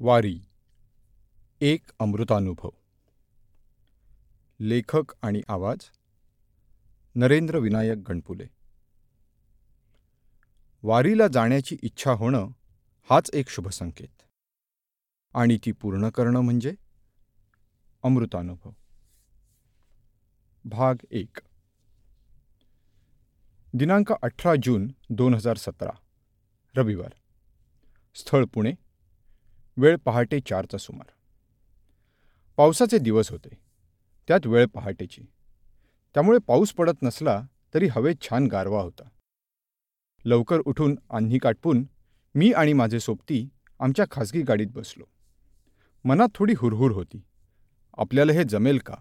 वारी. एक अमृतानुभव. लेखक आणि आवाज. नरेंद्र विनायक गणपुले. वारीला जाण्याची इच्छा होणं हाच एक शुभसंकेत. आणि ती पूर्ण करणं म्हणजे? अमृतानुभव. भाग एक. दिनांक अठरा जून दोन हजार सतरा. रविवार. स्थळ पुणे. वेळ पहाटे चारचा सुमार. पावसाचे दिवस होते. त्यात वेळ पहाटेची. त्यामुळे पाऊस पडत नसला तरी हवेत छान गारवा होता. लवकर उठून आन्ही काटपून मी आणि माझे सोबती आमच्या खासगी गाडीत बसलो. मनात थोडी हुरहुर होती. आपल्याला हे जमेल का?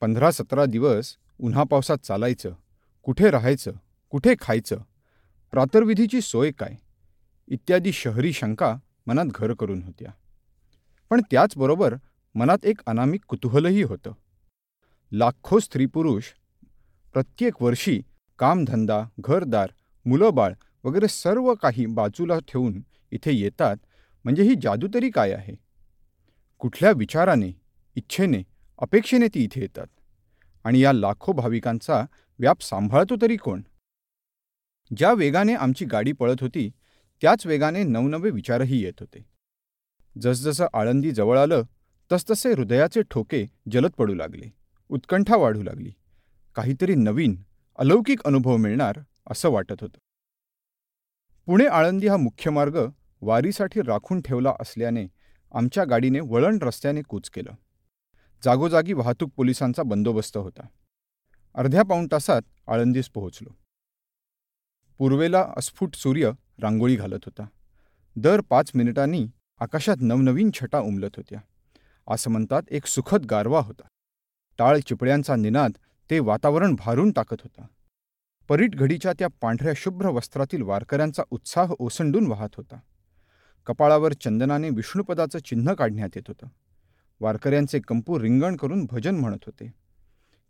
पंधरा सतरा दिवस उन्हा पावसात चालायचं कुठे राहायचं कुठे खायचं प्रातर्विधीची सोय काय? इत्यादी शहरी शंका मनात घर करून होत्या. पण त्याचबरोबर मनात एक अनामिक कुतूहलही होतं. लाखो स्त्री पुरुष प्रत्येक वर्षी कामधंदा घरदार मुलं बाळ वगैरे सर्व काही बाजूला ठेवून इथे येतात म्हणजे ही जादू तरी काय आहे? कुठल्या विचाराने इच्छेने अपेक्षेने ती इथे येतात? आणि या लाखो भाविकांचा व्याप सांभाळतो तरी कोण? ज्या वेगाने आमची गाडी पळत होती त्याच वेगाने नवनवे विचारही येत होते. जसजसं आळंदी जवळ आलं तसतसे हृदयाचे ठोके जलद पडू लागले उत्कंठा वाढू लागली. काहीतरी नवीन अलौकिक अनुभव मिळणार असं वाटत होतं. पुणे आळंदी हा मुख्य मार्ग वारीसाठी राखून ठेवला असल्याने आमच्या गाडीने वळण रस्त्याने कूच केलं. जागोजागी वाहतूक पोलिसांचा बंदोबस्त होता. अर्ध्या पाऊण तासात आळंदीस पोहोचलो. पूर्वेला अस्फुट सूर्य रांगोळी घालत होता. दर पाच मिनिटांनी आकाशात नवनवीन छटा उमलत होत्या. असं म्हणतात एक सुखद गारवा होता. टाळ चिपळ्यांचा निनाद ते वातावरण भारून टाकत होता. परीट घडीच्या त्या पांढऱ्या शुभ्र वस्त्रातील वारकऱ्यांचा उत्साह ओसंडून वाहत होता. कपाळावर चंदनाने विष्णुपदाचं चिन्ह काढण्यात येत होतं. वारकऱ्यांचे कंपू रिंगण करून भजन म्हणत होते.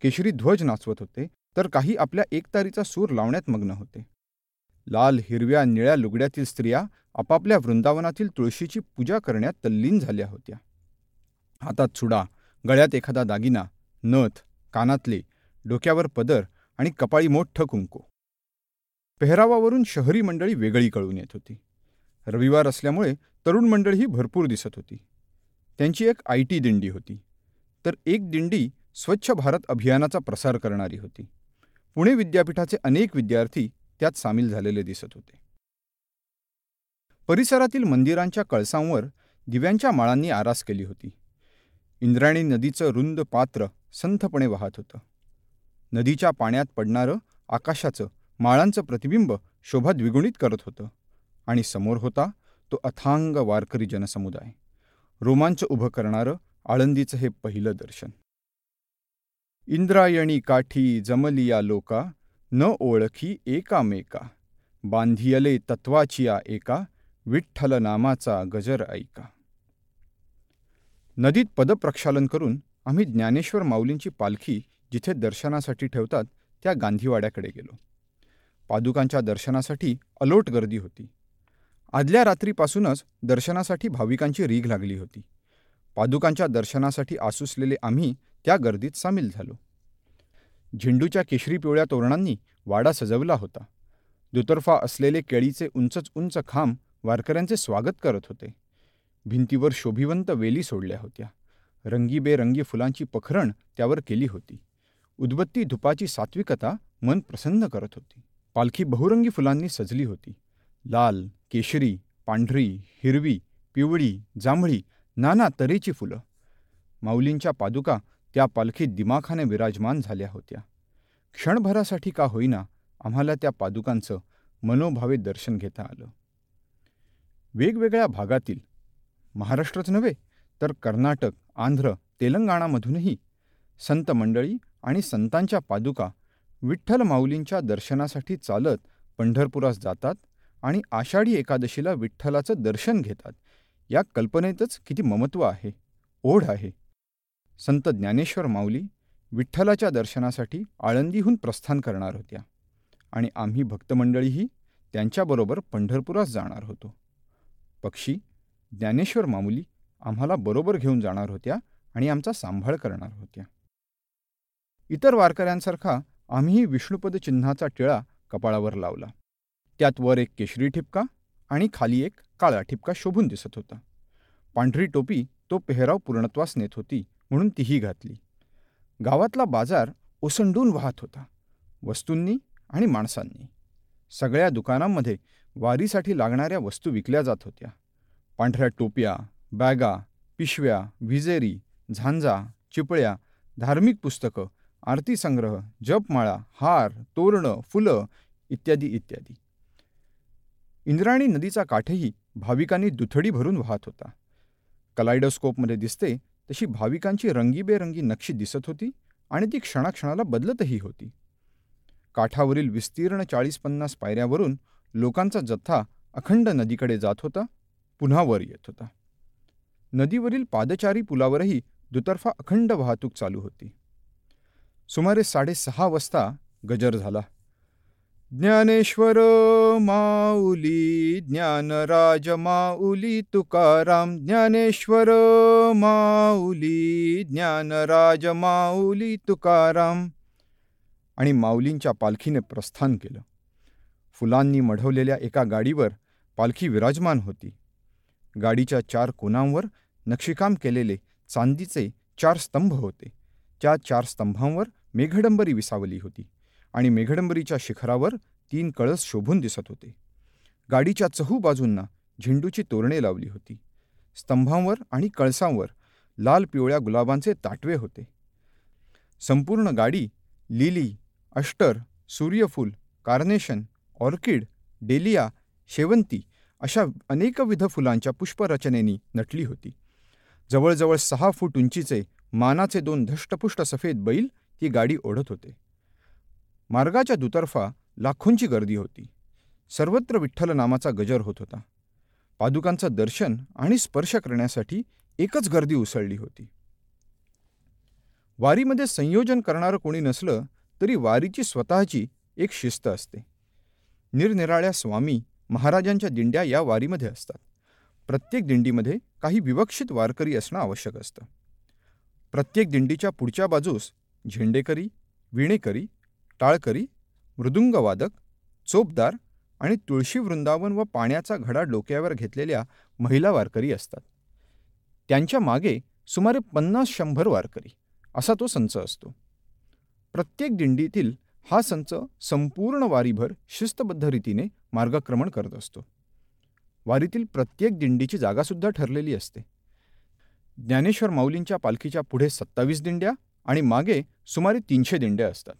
केशरी ध्वज नाचवत होते तर काही आपल्या एकतारीचा सूर लावण्यात मग्न होते. लाल हिरव्या निळ्या लुगड्यातील स्त्रिया आपापल्या वृंदावनातील तुळशीची पूजा करण्यात तल्लीन झाल्या होत्या. हातात चुडा गळ्यात एखादा दागिना नथ कानातले डोक्यावर पदर आणि कपाळी मोठं कुंकू. पेहरावावरून शहरी मंडळी वेगळी कळून येत होती. रविवार असल्यामुळे तरुण मंडळीही भरपूर दिसत होती. त्यांची एक आय टी दिंडी होती. तर एक दिंडी स्वच्छ भारत अभियानाचा प्रसार करणारी होती. पुणे विद्यापीठाचे अनेक विद्यार्थी त्यात सामील झालेले दिसत होते. परिसरातील मंदिरांच्या कळसांवर दिव्यांच्या माळांनी आरास केली होती. इंद्रायणी नदीचं रुंद पात्र संथपणे वाहत होतं. नदीच्या पाण्यात पडणारं आकाशाचं माळांचं प्रतिबिंब शोभा द्विगुणित करत होतं आणि समोर होता तो अथांग वारकरी जनसमुदाय. रोमांच उभं करणारं आळंदीचं हे पहिलं दर्शन. इंद्रायणी काठी जमलिया लोका न ओळखी एकामेका बांधियले तत्वाचिया एका विठ्ठल नामाचा गजर ऐका. नदीत पदप्रक्षालन करून आम्ही ज्ञानेश्वर माऊलींची पालखी जिथे दर्शनासाठी ठेवतात त्या गांधीवाड्याकडे गेलो. पादुकांच्या दर्शनासाठी अलोट गर्दी होती. आदल्या रात्रीपासूनच दर्शनासाठी भाविकांची रीघ लागली होती. पादुकांच्या दर्शनासाठी आसुसलेले आम्ही त्या गर्दीत सामील झालो. झेंडूच्या केशरी पिवळ्या तोरणांनी वाडा सजवला होता. दुतर्फा असलेले केळीचे उंचच उंच खांब वारकऱ्यांचे स्वागत करत होते. भिंतीवर शोभिवंत वेली सोडल्या होत्या. रंगीबेरंगी फुलांची पखरण त्यावर केली होती. उदबत्ती धुपाची सात्विकता मन प्रसन्न करत होती. पालखी बहुरंगी फुलांनी सजली होती. लाल केशरी पांढरी हिरवी पिवळी जांभळी नाना तऱ्हेची फुलं. माऊलींच्या पादुका त्या पालखीत दिमाखाने विराजमान झाल्या होत्या. क्षणभरासाठी का होईना आम्हाला त्या पादुकांचं मनोभावे दर्शन घेता आलं. वेगवेगळ्या भागातील महाराष्ट्रच नव्हे तर कर्नाटक आंध्र तेलंगणामधूनही संत मंडळी आणि संतांच्या पादुका विठ्ठल माऊलींच्या दर्शनासाठी चालत पंढरपुरास जातात आणि आषाढी एकादशीला विठ्ठलाचं दर्शन घेतात. या कल्पनेतच किती ममत्व आहे ओढ आहे. संत ज्ञानेश्वर माऊली विठ्ठलाच्या दर्शनासाठी आळंदीहून प्रस्थान करणार होत्या. आणि आम्ही भक्तमंडळीही त्यांच्याबरोबर पंढरपुरास जाणार होतो. पक्षी ज्ञानेश्वर माऊली आम्हाला बरोबर घेऊन जाणार होत्या आणि आमचा सांभाळ करणार होत्या. इतर वारकऱ्यांसारखा आम्हीही विष्णुपद चिन्हाचा टिळा कपाळावर लावला. त्यात वर एक केशरी ठिपका आणि खाली एक काळा ठिपका शोभून दिसत होता. पांढरी टोपी तो पेहराव पूर्णत्वास नेत होती. म्हणून तीही घातली. गावातला बाजार ओसंडून वाहत होता. वस्तूंनी आणि माणसांनी. सगळ्या दुकानांमध्ये वारीसाठी लागणाऱ्या वस्तू विकल्या जात होत्या. पांढऱ्या टोप्या बॅगा पिशव्या विजेरी झांजा चिपळ्या धार्मिक पुस्तकं आरती संग्रह जपमाळा हार तोरणं फुलं इत्यादी इत्यादी. इंद्राणी नदीचा काठही भाविकांनी दुथडी भरून वाहत होता. कलायडोस्कोपमध्ये दिसते तशी भाविकांची रंगीबेरंगी नक्षी दिसत होती आणि ती क्षणाक्षणाला बदलतही होती. काठावरील विस्तीर्ण चाळीस पन्नास पायऱ्यावरून लोकांचा जथ्था अखंड नदीकडे जात होता पुन्हा वर येत होता. नदीवरील पादचारी पुलावरही दुतर्फा अखंड वाहतूक चालू होती. सुमारे साडेसहा वाजता गजर झाला. ज्ञानेश्वर माऊली ज्ञानराज माऊली तुकाराम ज्ञानेश्वर माऊली ज्ञानराज माऊली तुकाराम. आणि माऊलींच्या पालखीने प्रस्थान केलं. फुलांनी मढवलेल्या एका गाडीवर पालखी विराजमान होती. गाडीच्या चार कोणांवर नक्षीकाम केलेले चांदीचे चार स्तंभ होते. त्या चार स्तंभांवर मेघडंबरी विसावली होती. आणि मेघडंबरीच्या शिखरावर तीन कळस शोभून दिसत होते. गाडीच्या चहू बाजूंना झेंडूची तोरणे लावली होती. स्तंभांवर आणि कळसांवर लाल पिवळ्या गुलाबांचे ताटवे होते. संपूर्ण गाडी लिली अष्टर सूर्यफूल कार्नेशन ऑर्किड डेलिया शेवंती अशा अनेकविध फुलांच्या पुष्परचनेनी नटली होती. जवळजवळ सहा फूट उंचीचे मानाचे दोन धष्टपुष्ट सफेद बैल ती गाडी ओढत होते. मार्गाच्या दुतर्फा लाखोंची गर्दी होती. सर्वत्र विठ्ठल नामाचा गजर होत होता. पादुकांचं दर्शन आणि स्पर्श करण्यासाठी एकच गर्दी उसळली होती. वारीमध्ये संयोजन करणारं कोणी नसलं तरी वारीची स्वतःची एक शिस्त असते. निरनिराळ्या स्वामी महाराजांच्या दिंड्या या वारीमध्ये असतात. प्रत्येक दिंडीमध्ये काही विवक्षित वारकरी असणं आवश्यक असतं. प्रत्येक दिंडीच्या पुढच्या बाजूस झेंडेकरी विणेकरी टाळकरी मृदुंगवादक चोपदार आणि तुळशी वृंदावन व पाण्याचा घडा डोक्यावर घेतलेल्या महिला वारकरी असतात. त्यांच्या मागे सुमारे पन्नास शंभर वारकरी असा तो संच असतो. प्रत्येक दिंडीतील हा संच संपूर्ण वारीभर शिस्तबद्ध रीतीने मार्गक्रमण करत असतो. वारीतील प्रत्येक दिंडीची जागासुद्धा ठरलेली असते. ज्ञानेश्वर माऊलींच्या पालखीच्या पुढे सत्तावीस दिंड्या आणि मागे सुमारे तीनशे दिंड्या असतात.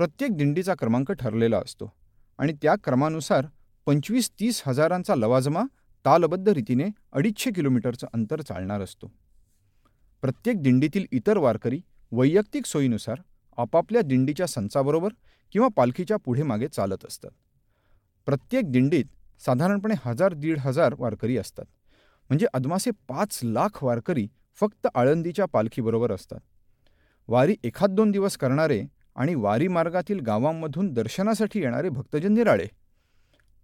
प्रत्येक दिंडीचा क्रमांक ठरलेला असतो आणि त्या क्रमानुसार पंचवीस तीस हजारांचा लवाजमा तालबद्ध रीतीने अडीचशे किलोमीटरचं अंतर चालणार असतो. प्रत्येक दिंडीतील इतर वारकरी वैयक्तिक सोयीनुसार आपापल्या दिंडीच्या संचाबरोबर किंवा पालखीच्या पुढे मागे चालत असतात. प्रत्येक दिंडीत साधारणपणे हजार दीड हजार वारकरी असतात. म्हणजे अदमासे पाच लाख वारकरी फक्त आळंदीच्या पालखीबरोबर असतात. वारी एखाद दोन दिवस करणारे आणि वारी मार्गातील गावांमधून दर्शनासाठी येणारे भक्तजन निराळे.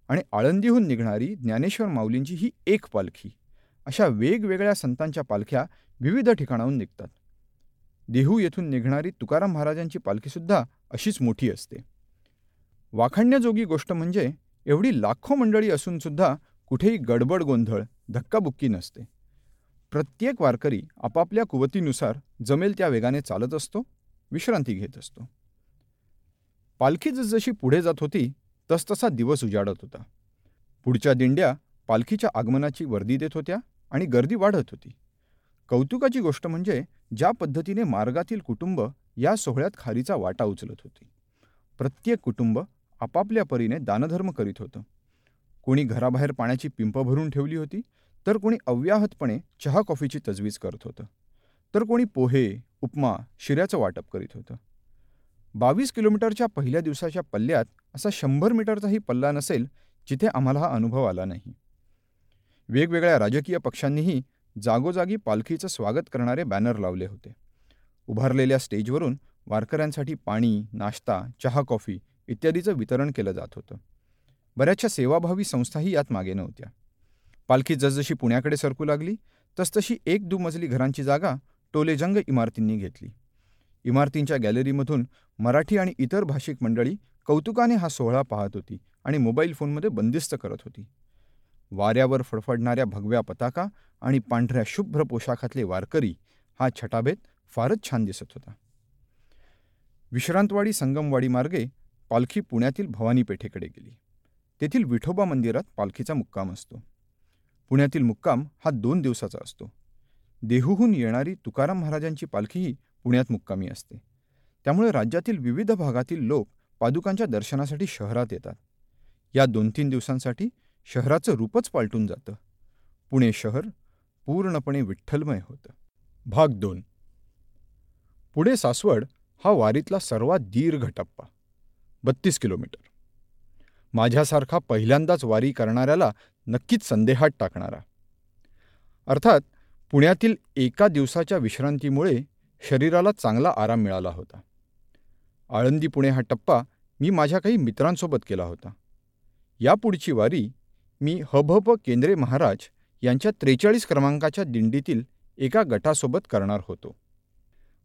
आणि आळंदीहून निघणारी ज्ञानेश्वर माऊलींची ही एक पालखी. अशा वेगवेगळ्या संतांच्या पालख्या विविध ठिकाणाहून निघतात. देहू येथून निघणारी तुकाराम महाराजांची पालखीसुद्धा अशीच मोठी असते. वाखाणण्याजोगी गोष्ट म्हणजे एवढी लाखो मंडळी असूनसुद्धा कुठेही गडबड गोंधळ धक्काबुक्की नसते. प्रत्येक वारकरी आपापल्या कुवतीनुसार जमेल त्या वेगाने चालत असतो विश्रांती घेत असतो. पालखी जसजशी पुढे जात होती तसतसा दिवस उजाडत होता. पुढच्या दिंड्या पालखीच्या आगमनाची वर्दी देत होत्या आणि गर्दी वाढत होती. कौतुकाची गोष्ट म्हणजे ज्या पद्धतीने मार्गातील कुटुंब या सोहळ्यात खारीचा वाटा उचलत होती. प्रत्येक कुटुंब आपापल्या परीने दानधर्म करीत होतं. कोणी घराबाहेर पाण्याची पिंप भरून ठेवली होती तर कोणी अव्याहतपणे चहा कॉफीची तजवीज करत होतं. तर कोणी पोहे उपमा शिऱ्याचं वाटप करीत होतं. बावीस किलोमीटरच्या पहिल्या दिवसाच्या पल्ल्यात असा शंभर मीटरचाही पल्ला नसेल जिथे आम्हाला हा अनुभव आला नाही. वेगवेगळ्या राजकीय पक्षांनीही जागोजागी पालखीचं स्वागत करणारे बॅनर लावले होते. उभारलेल्या स्टेजवरून वारकऱ्यांसाठी पाणी नाश्ता चहा कॉफी इत्यादीचं वितरण केलं जात होतं. बऱ्याचशा सेवाभावी संस्थाही यात मागे नव्हत्या. पालखी जसजशी पुण्याकडे सरकू लागली तसतशी एक दुमजली घरांची जागा टोलेजंग इमारतींनी घेतली. इमारतींच्या गॅलरीमधून मराठी आणि इतर भाषिक मंडळी कौतुकाने हा सोहळा पाहत होती आणि मोबाईल फोनमध्ये बंदिस्त करत होती. वाऱ्यावर फडफडणाऱ्या भगव्या पताका आणि पांढऱ्या शुभ्र पोशाखातले वारकरी हा छटाभेद फारच छान दिसत होता. विश्रांतवाडी संगमवाडी मार्गे पालखी पुण्यातील भवानी पेठेकडे गेली. तेथील विठोबा मंदिरात पालखीचा मुक्काम असतो. पुण्यातील मुक्काम हा दोन दिवसाचा असतो. देहूहून येणारी तुकाराम महाराजांची पालखीही पुण्यात मुक्कामी असते. त्यामुळे राज्यातील विविध भागातील लोक पादुकांच्या दर्शनासाठी शहरात येतात. या दोन तीन दिवसांसाठी शहराचं रूपच पालटून जातं. पुणे शहर पूर्णपणे विठ्ठलमय होतं. भाग दोन. पुढे सासवड हा वारीतला सर्वात दीर्घ टप्पा. बत्तीस किलोमीटर. माझ्यासारखा पहिल्यांदाच वारी करणाऱ्याला नक्कीच संदेहात टाकणारा. अर्थात पुण्यातील एका दिवसाच्या विश्रांतीमुळे शरीराला चांगला आराम मिळाला होता. आळंदी पुणे हा टप्पा मी माझ्या काही मित्रांसोबत केला होता. यापुढची वारी मी हभप केंद्रे महाराज यांच्या त्रेचाळीस क्रमांकाच्या दिंडीतील एका गटासोबत करणार होतो.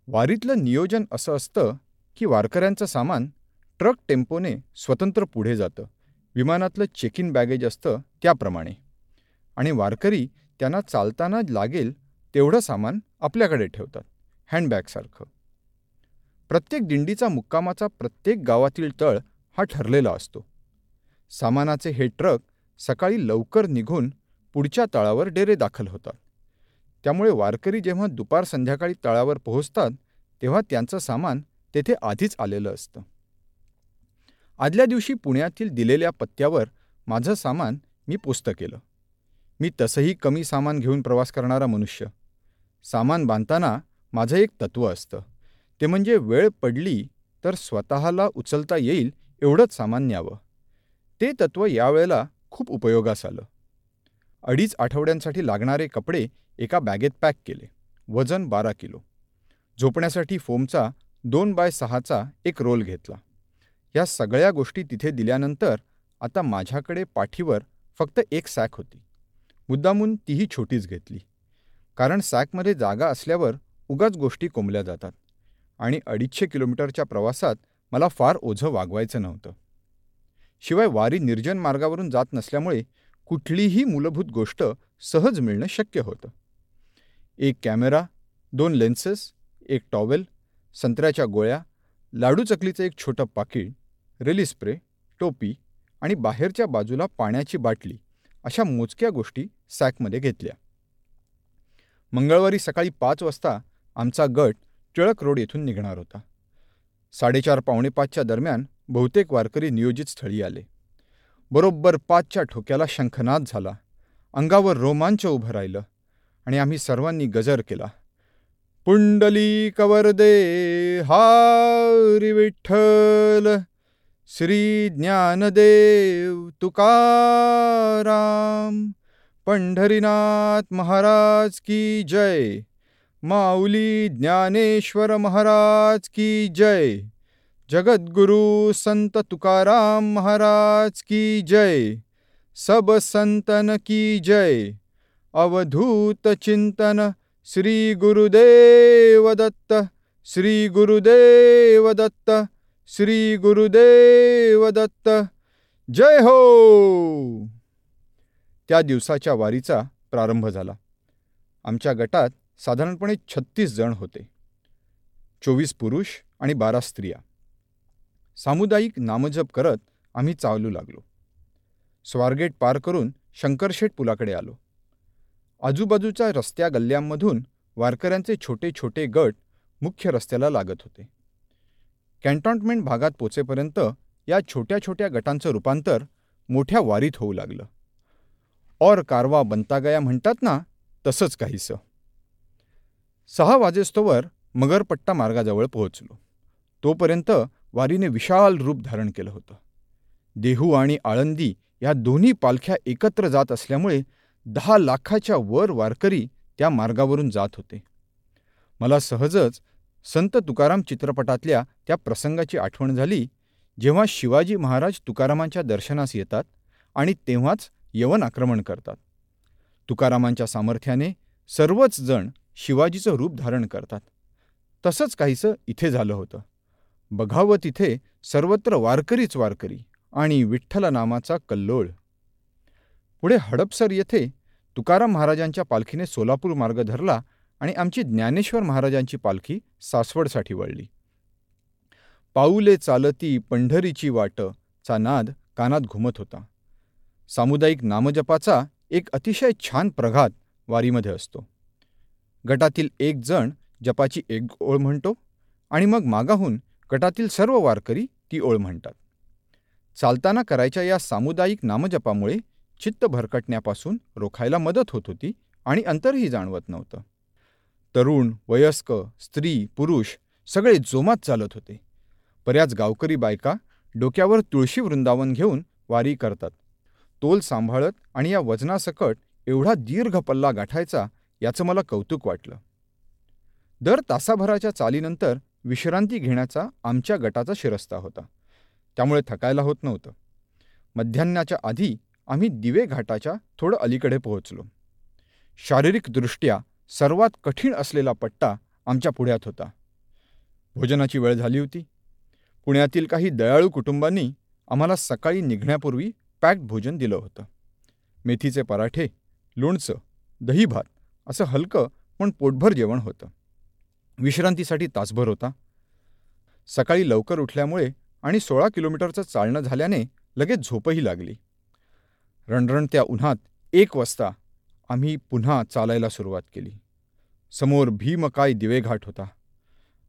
वारीतलं नियोजन असं असतं की वारकऱ्यांचं सामान ट्रक टेम्पोने स्वतंत्र पुढे जातं. विमानातलं चेक इन बॅगेज असतं त्याप्रमाणे. आणि वारकरी त्यांना चालताना लागेल तेवढं सामान आपल्याकडे ठेवतात. हँडबॅगसारखं. प्रत्येक दिंडीचा मुक्कामाचा प्रत्येक गावातील तळ हा ठरलेला असतो. सामानाचे हे ट्रक सकाळी लवकर निघून पुढच्या तळावर डेरे दाखल होतात. त्यामुळे वारकरी जेव्हा दुपार संध्याकाळी तळावर पोहोचतात तेव्हा त्यांचं सामान तेथे आधीच आलेलं असतं. आदल्या दिवशी पुण्यातील दिलेल्या पत्त्यावर माझं सामान मी पोस्त केलं. मी तसंही कमी सामान घेऊन प्रवास करणारा मनुष्य. सामान बांधताना माझं एक तत्व असतं. ते म्हणजे वेळ पडली तर स्वतःला उचलता येईल एवढंच सामान न्यावं ते तत्त्व यावेळेला खूप उपयोगास आलं. अडीच आठवड्यांसाठी लागणारे कपडे एका बॅगेत पॅक केले. वजन बारा किलो. झोपण्यासाठी फोमचा दोन बाय सहाचा एक रोल घेतला. या सगळ्या गोष्टी तिथे दिल्यानंतर आता माझ्याकडे पाठीवर फक्त एक सॅक होती. मुद्दामून तीही छोटीच घेतली. कारण सॅकमध्ये जागा असल्यावर उगाच गोष्टी कोंबल्या जातात. आणि अडीचशे किलोमीटरच्या प्रवासात मला फार ओझं वागवायचं नव्हतं. शिवाय वारी निर्जन मार्गावरून जात नसल्यामुळे कुठलीही मूलभूत गोष्ट सहज मिळणं शक्य होतं. एक कॅमेरा दोन लेन्सेस एक टॉवेल संत्र्याच्या गोळ्या लाडू चकलीचं एक छोटं पाकिट रेली स्प्रे टोपी आणि बाहेरच्या बाजूला पाण्याची बाटली अशा मोजक्या गोष्टी सॅकमध्ये घेतल्या. मंगळवारी सकाळी पाच वाजता आमचा गट टिळक रोड येथून निघणार होता. साडेचार पावणे पाचच्या दरम्यान बहुतेक वारकरी नियोजित स्थळी आले. बरोबर पाचच्या ठोक्याला शंखनाद झाला. अंगावर रोमांच उभं राहिलं आणि आम्ही सर्वांनी गजर केला. पुंडली कवरदे हारी विठ्ठल श्री ज्ञानदेव तुकाराम पंढरीनाथ महाराज की जय. माऊली ज्ञानेश्वर महाराज की जय। जगद्गुरु संत तुकाराम महाराज की जय। सब संतन की जय। अवधूत चिंतन श्री गुरुदेव दत्त। श्री गुरुदेव दत्त। श्री गुरुदेव दत्त। जय हो। त्या दिवसाच्या वारीचा प्रारंभ झाला. आमच्या गटात साधारणपणे छत्तीस जण होते. चोवीस पुरुष आणि बारा स्त्रिया. सामुदायिक नामजप करत आम्ही चालू लागलो. स्वारगेट पार करून शंकरशेठ पुलाकडे आलो. आजूबाजूच्या रस्त्या गल्ल्यांमधून वारकऱ्यांचे छोटे छोटे गट मुख्य रस्त्याला लागत होते. कॅन्टॉन्टमेंट भागात पोचेपर्यंत या छोट्या छोट्या गटांचं रूपांतर मोठ्या वारीत होऊ लागलं. और कारवा बनता गया म्हणतात ना तसंच काहीसं. सहा वाजेस्तोवर मगरपट्टा मार्गाजवळ पोहोचलो. तोपर्यंत वारीने विशाल रूप धारण केलं होतं. देहू आणि आळंदी या दोन्ही पालख्या एकत्र जात असल्यामुळे दहा लाखाच्या वर वारकरी त्या मार्गावरून जात होते. मला सहजच संत तुकाराम चित्रपटातल्या त्या प्रसंगाची आठवण झाली जेव्हा शिवाजी महाराज तुकारामांच्या दर्शनास येतात आणि तेव्हाच यवन आक्रमण करतात. तुकारामांच्या सामर्थ्याने सर्वच जण शिवाजीचं रूप धारण करतात. तसंच काहीसं इथे झालं होतं. बघावं तिथे सर्वत्र वारकरीच वारकरी आणि विठ्ठल नामाचा कल्लोळ. पुढे हडपसर येथे तुकाराम महाराजांच्या पालखीने सोलापूर मार्ग धरला आणि आमची ज्ञानेश्वर महाराजांची पालखी सासवडसाठी वळली. पाऊले चालती पंढरीची वाट चा नाद कानात घुमत होता. सामुदायिक नामजपाचा एक अतिशय छान प्रघात वारीमध्ये असतो. गटातील एक जण जपाची एक ओळ म्हणतो आणि मग मागाहून गटातील सर्व वारकरी ती ओळ म्हणतात. चालताना करायच्या या सामुदायिक नामजपामुळे चित्त भरकटण्यापासून रोखायला मदत होत होती आणि अंतरही जाणवत नव्हतं. तरुण वयस्क स्त्री पुरुष सगळे जोमात चालत होते. बऱ्याच गावकरी बायका डोक्यावर तुळशी वृंदावन घेऊन वारी करतात. तोल सांभाळत आणि या वजनासकट एवढा दीर्घ पल्ला गाठायचा याचं मला कौतुक वाटलं. दर तासाभराच्या चालीनंतर विश्रांती घेण्याचा आमच्या गटाचा शिरस्ता होता. त्यामुळे थकायला होत नव्हतं. मध्यान्नाच्या आधी आम्ही दिवे घाटाच्या थोडं अलीकडे पोहोचलो. शारीरिकदृष्ट्या सर्वात कठीण असलेला पट्टा आमच्या पुढ्यात होता. भोजनाची वेळ झाली होती. पुण्यातील काही दयाळू कुटुंबांनी आम्हाला सकाळी निघण्यापूर्वी पॅक्ड भोजन दिलं होतं. मेथीचे पराठे लोणचं दही भात असं हलकं पण पोटभर जेवण होतं. विश्रांतीसाठी तासभर होता. सकाळी लवकर उठल्यामुळे आणि सोळा किलोमीटरचं चालणं झाल्याने लगेच झोपही लागली. रणरणत्या उन्हात एक वाजता आम्ही पुन्हा चालायला सुरुवात केली. समोर भीमकाय दिवेघाट होता.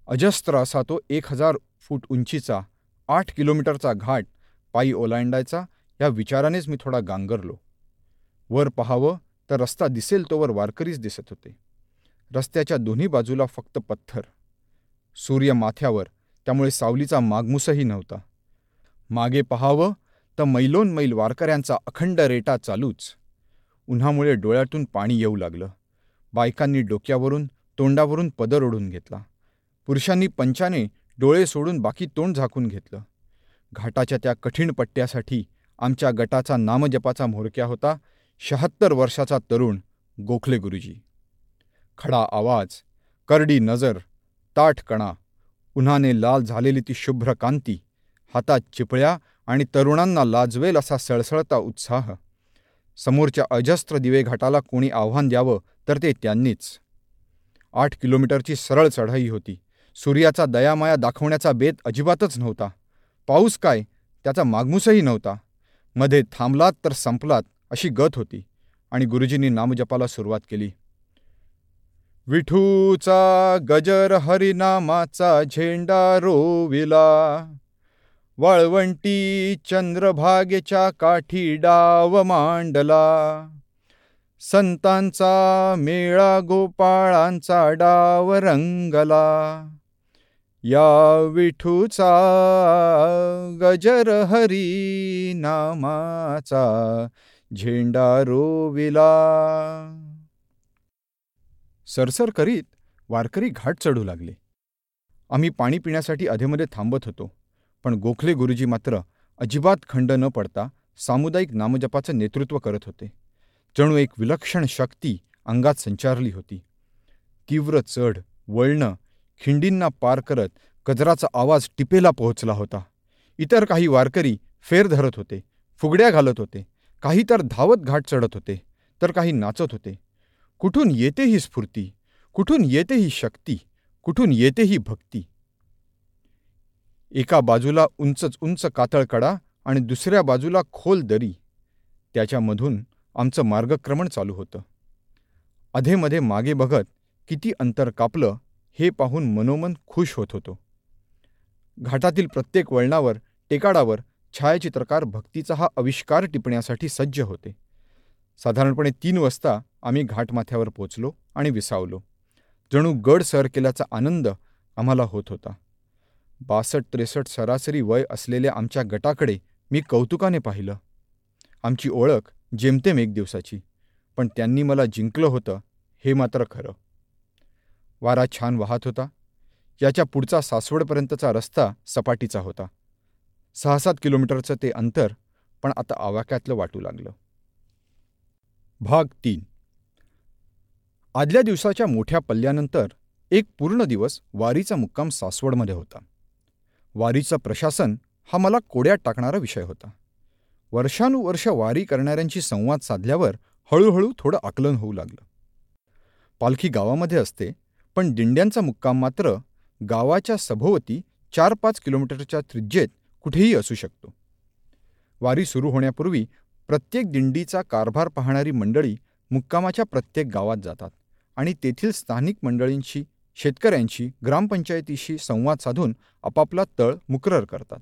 अजस्त्र असा तो एक हजार फूट उंचीचा आठ किलोमीटरचा घाट पायी ओलांडायचा या विचारानेच मी थोडा गांगरलो. वर पहावं तर रस्ता दिसेल तोवर वारकरीच दिसत होते. रस्त्याच्या दोन्ही बाजूला फक्त पत्थर. सूर्य माथ्यावर त्यामुळे सावलीचा मागमुसही नव्हता. मागे पहावं तर मैलोन मैल वारकऱ्यांचा अखंड रेटा चालूच. उन्हामुळे डोळ्यातून पाणी येऊ लागलं. बायकांनी डोक्यावरून तोंडावरून पदर ओढून घेतला. पुरुषांनी पंचाने डोळे सोडून बाकी तोंड झाकून घेतलं. घाटाच्या त्या कठीण पट्ट्यासाठी आमच्या गटाचा नामजपाचा म्होरक्या होता शहात्तर वर्षाचा तरुण गोखले गुरुजी. खडा आवाज करडी नजर ताठ कणा उन्हाने लाल झालेली ती शुभ्र कांती हातात चिपळ्या आणि तरुणांना लाजवेल असा सळसळता उत्साह. समोरच्या अजस्त्र दिवे घाटाला कोणी आव्हान द्यावं तर ते त्यांनीच. आठ किलोमीटरची सरळ चढाई होती. सूर्याचा दयामाया दाखवण्याचा बेत अजिबातच नव्हता. पाऊस काय? त्याचा मागमूसही नव्हता. मध्ये थांबलात तर संपलात. अशी गत होती आणि गुरुजींनी नामजपाला सुरुवात केली. विठूचा गजर हरिनामाचा झेंडा रोविला. वाळवंटी चंद्रभागेच्या काठी डाव मांडला. संतांचा मेळा गोपाळांचा डाव रंगला. या विठूचा गजर हरी नामाचा झेंडा रोविला सरसर करीत वारकरी घाट चढू लागले. आम्ही पाणी पिण्यासाठी अधेमध्ये थांबत होतो पण गोखले गुरुजी मात्र अजिबात खंड न पडता सामुदायिक नामजपाचं नेतृत्व करत होते. जणू एक विलक्षण शक्ती अंगात संचारली होती. तीव्र चढ वळणं खिंडींना पार करत गजराचा आवाज टिपेला पोहोचला होता. इतर काही वारकरी फेर धरत होते फुगड्या घालत होते. काही तर धावत घाट चढत होते तर काही नाचत होते. कुठून येते ही स्फूर्ती? कुठून येते ही शक्ती? कुठून येते ही भक्ती? एका बाजूला उंचच उंच कातळकडा आणि दुसऱ्या बाजूला खोल दरी. त्याच्यामधून आमचं मार्गक्रमण चालू होतं. अधेमध्ये मागे बघत किती अंतर कापलं हे पाहून मनोमन खुश होत होतो. घाटातील प्रत्येक वळणावर टेकाडावर छायाचित्रकार भक्तीचा हा आविष्कार टिपण्यासाठी सज्ज होते. साधारणपणे तीन वाजता आम्ही घाटमाथ्यावर पोचलो आणि विसावलो. जणू गड सर केल्याचा आनंद आम्हाला होत होता. बासष्ट त्रेसष्ट सरासरी वय असलेल्या आमच्या गटाकडे मी कौतुकाने पाहिलं. आमची ओळख जेमतेम एक दिवसाची पण त्यांनी मला जिंकलं होतं हे मात्र खरं. वारा छान वाहत होता. याच्या पुढचा सासवडपर्यंतचा रस्ता सपाटीचा होता. सहा सात किलोमीटरचं ते अंतर पण आता आवाक्यातलं वाटू लागलं. भाग तीन. आदल्या दिवसाच्या मोठ्या पल्ल्यानंतर एक पूर्ण दिवस वारीचा मुक्काम सासवडमध्ये होता. वारीचं प्रशासन हा मला कोड्यात टाकणारा विषय होता. वर्षानुवर्ष वारी करणाऱ्यांशी संवाद साधल्यावर हळूहळू थोडं आकलन होऊ लागलं. पालखी गावामध्ये असते पण दिंड्यांचा मुक्काम मात्र गावाच्या सभोवती चार पाच किलोमीटरच्या त्रिज्येत कुठेही असू शकतो. वारी सुरू होण्यापूर्वी प्रत्येक दिंडीचा कारभार पाहणारी मंडळी मुक्कामाच्या प्रत्येक गावात जातात आणि तेथील स्थानिक मंडळींशी शेतकऱ्यांशी ग्रामपंचायतीशी संवाद साधून आपापला तळ मुकरर करतात.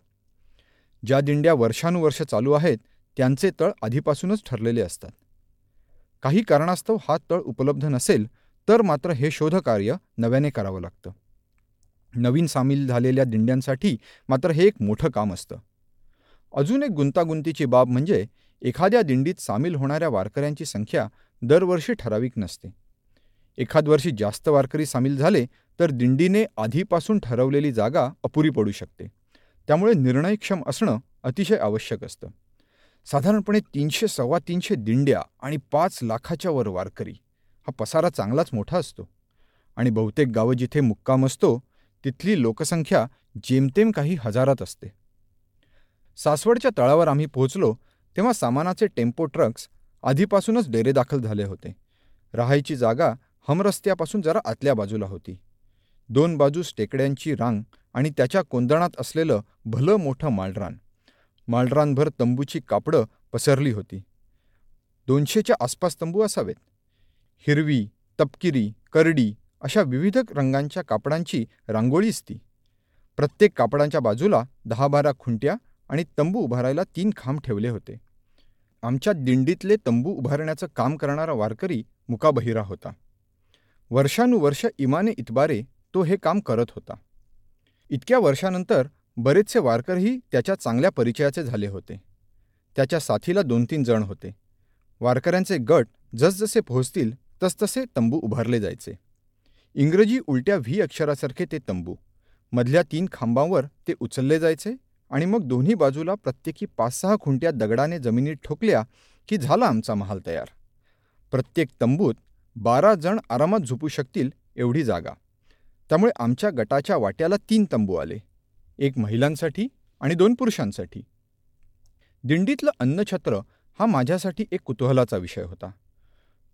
ज्या दिंड्या वर्षानुवर्ष चालू आहेत त्यांचे तळ आधीपासूनच ठरलेले असतात. काही कारणास्तव हा तळ उपलब्ध नसेल तर मात्र हे शोधकार्य नव्याने करावं लागतं. नवीन सामील झालेल्या दिंड्यांसाठी मात्र हे एक मोठं काम असतं. अजून एक गुंतागुंतीची बाब म्हणजे एखाद्या दिंडीत सामील होणाऱ्या वारकऱ्यांची संख्या दरवर्षी ठराविक नसते. एखाद वर्षी जास्त वारकरी सामील झाले तर दिंडीने आधीपासून ठरवलेली जागा अपुरी पडू शकते. त्यामुळे निर्णयक्षम असणं अतिशय आवश्यक असतं. साधारणपणे तीनशे सव्वा तीनशे दिंड्या आणि पाच लाखाच्या वर वारकरी हा पसारा चांगलाच मोठा असतो. आणि बहुतेक गावं जिथे मुक्काम असतो तिथली लोकसंख्या जेमतेम काही हजारात असते. सासवडच्या तळावर आम्ही पोहोचलो तेव्हा सामानाचे टेम्पो ट्रक्स आधीपासूनच डेरे दाखल झाले होते. राहायची जागा हमरस्त्यापासून जरा आतल्या बाजूला होती. दोन बाजूस टेकड्यांची रांग आणि त्याच्या कोंदणात असलेलं भलं मोठं मालरान मालरानभर तंबूची कापडं पसरली होती. दोनशेच्या आसपास तंबू असावेत. हिरवी तपकिरी करडी अशा विविध रंगांच्या कापडांची रांगोळीच ती प्रत्येक कापडांच्या बाजूला दहा बारा खुंट्या आणि तंबू उभारायला तीन खांब ठेवले होते. आमच्या दिंडीतले तंबू उभारण्याचं काम करणारा वारकरी मुकाबहिरा होता. वर्षानुवर्ष इमाने इतबारे तो हे काम करत होता. इतक्या वर्षानंतर बरेचसे वारकरही त्याच्या चांगल्या परिचयाचे झाले होते. त्याच्या साथीला दोन तीन जण होते. वारकऱ्यांचे गट जसजसे पोहोचतील तसतसे तंबू उभारले जायचे. इंग्रजी उलट्या व्ही अक्षरासारखे ते तंबू. मधल्या तीन खांबांवर ते उचलले जायचे आणि मग दोन्ही बाजूला प्रत्येकी पाच सहा खुंट्या दगडाने जमिनीत ठोकल्या की झाला आमचा महाल तयार. प्रत्येक तंबूत बारा जण आरामात झोपू शकतील एवढी जागा. त्यामुळे आमच्या गटाच्या वाट्याला तीन तंबू आले. एक महिलांसाठी आणि दोन पुरुषांसाठी. दिंडीतलं अन्नछत्र हा माझ्यासाठी एक कुतूहलाचा विषय होता.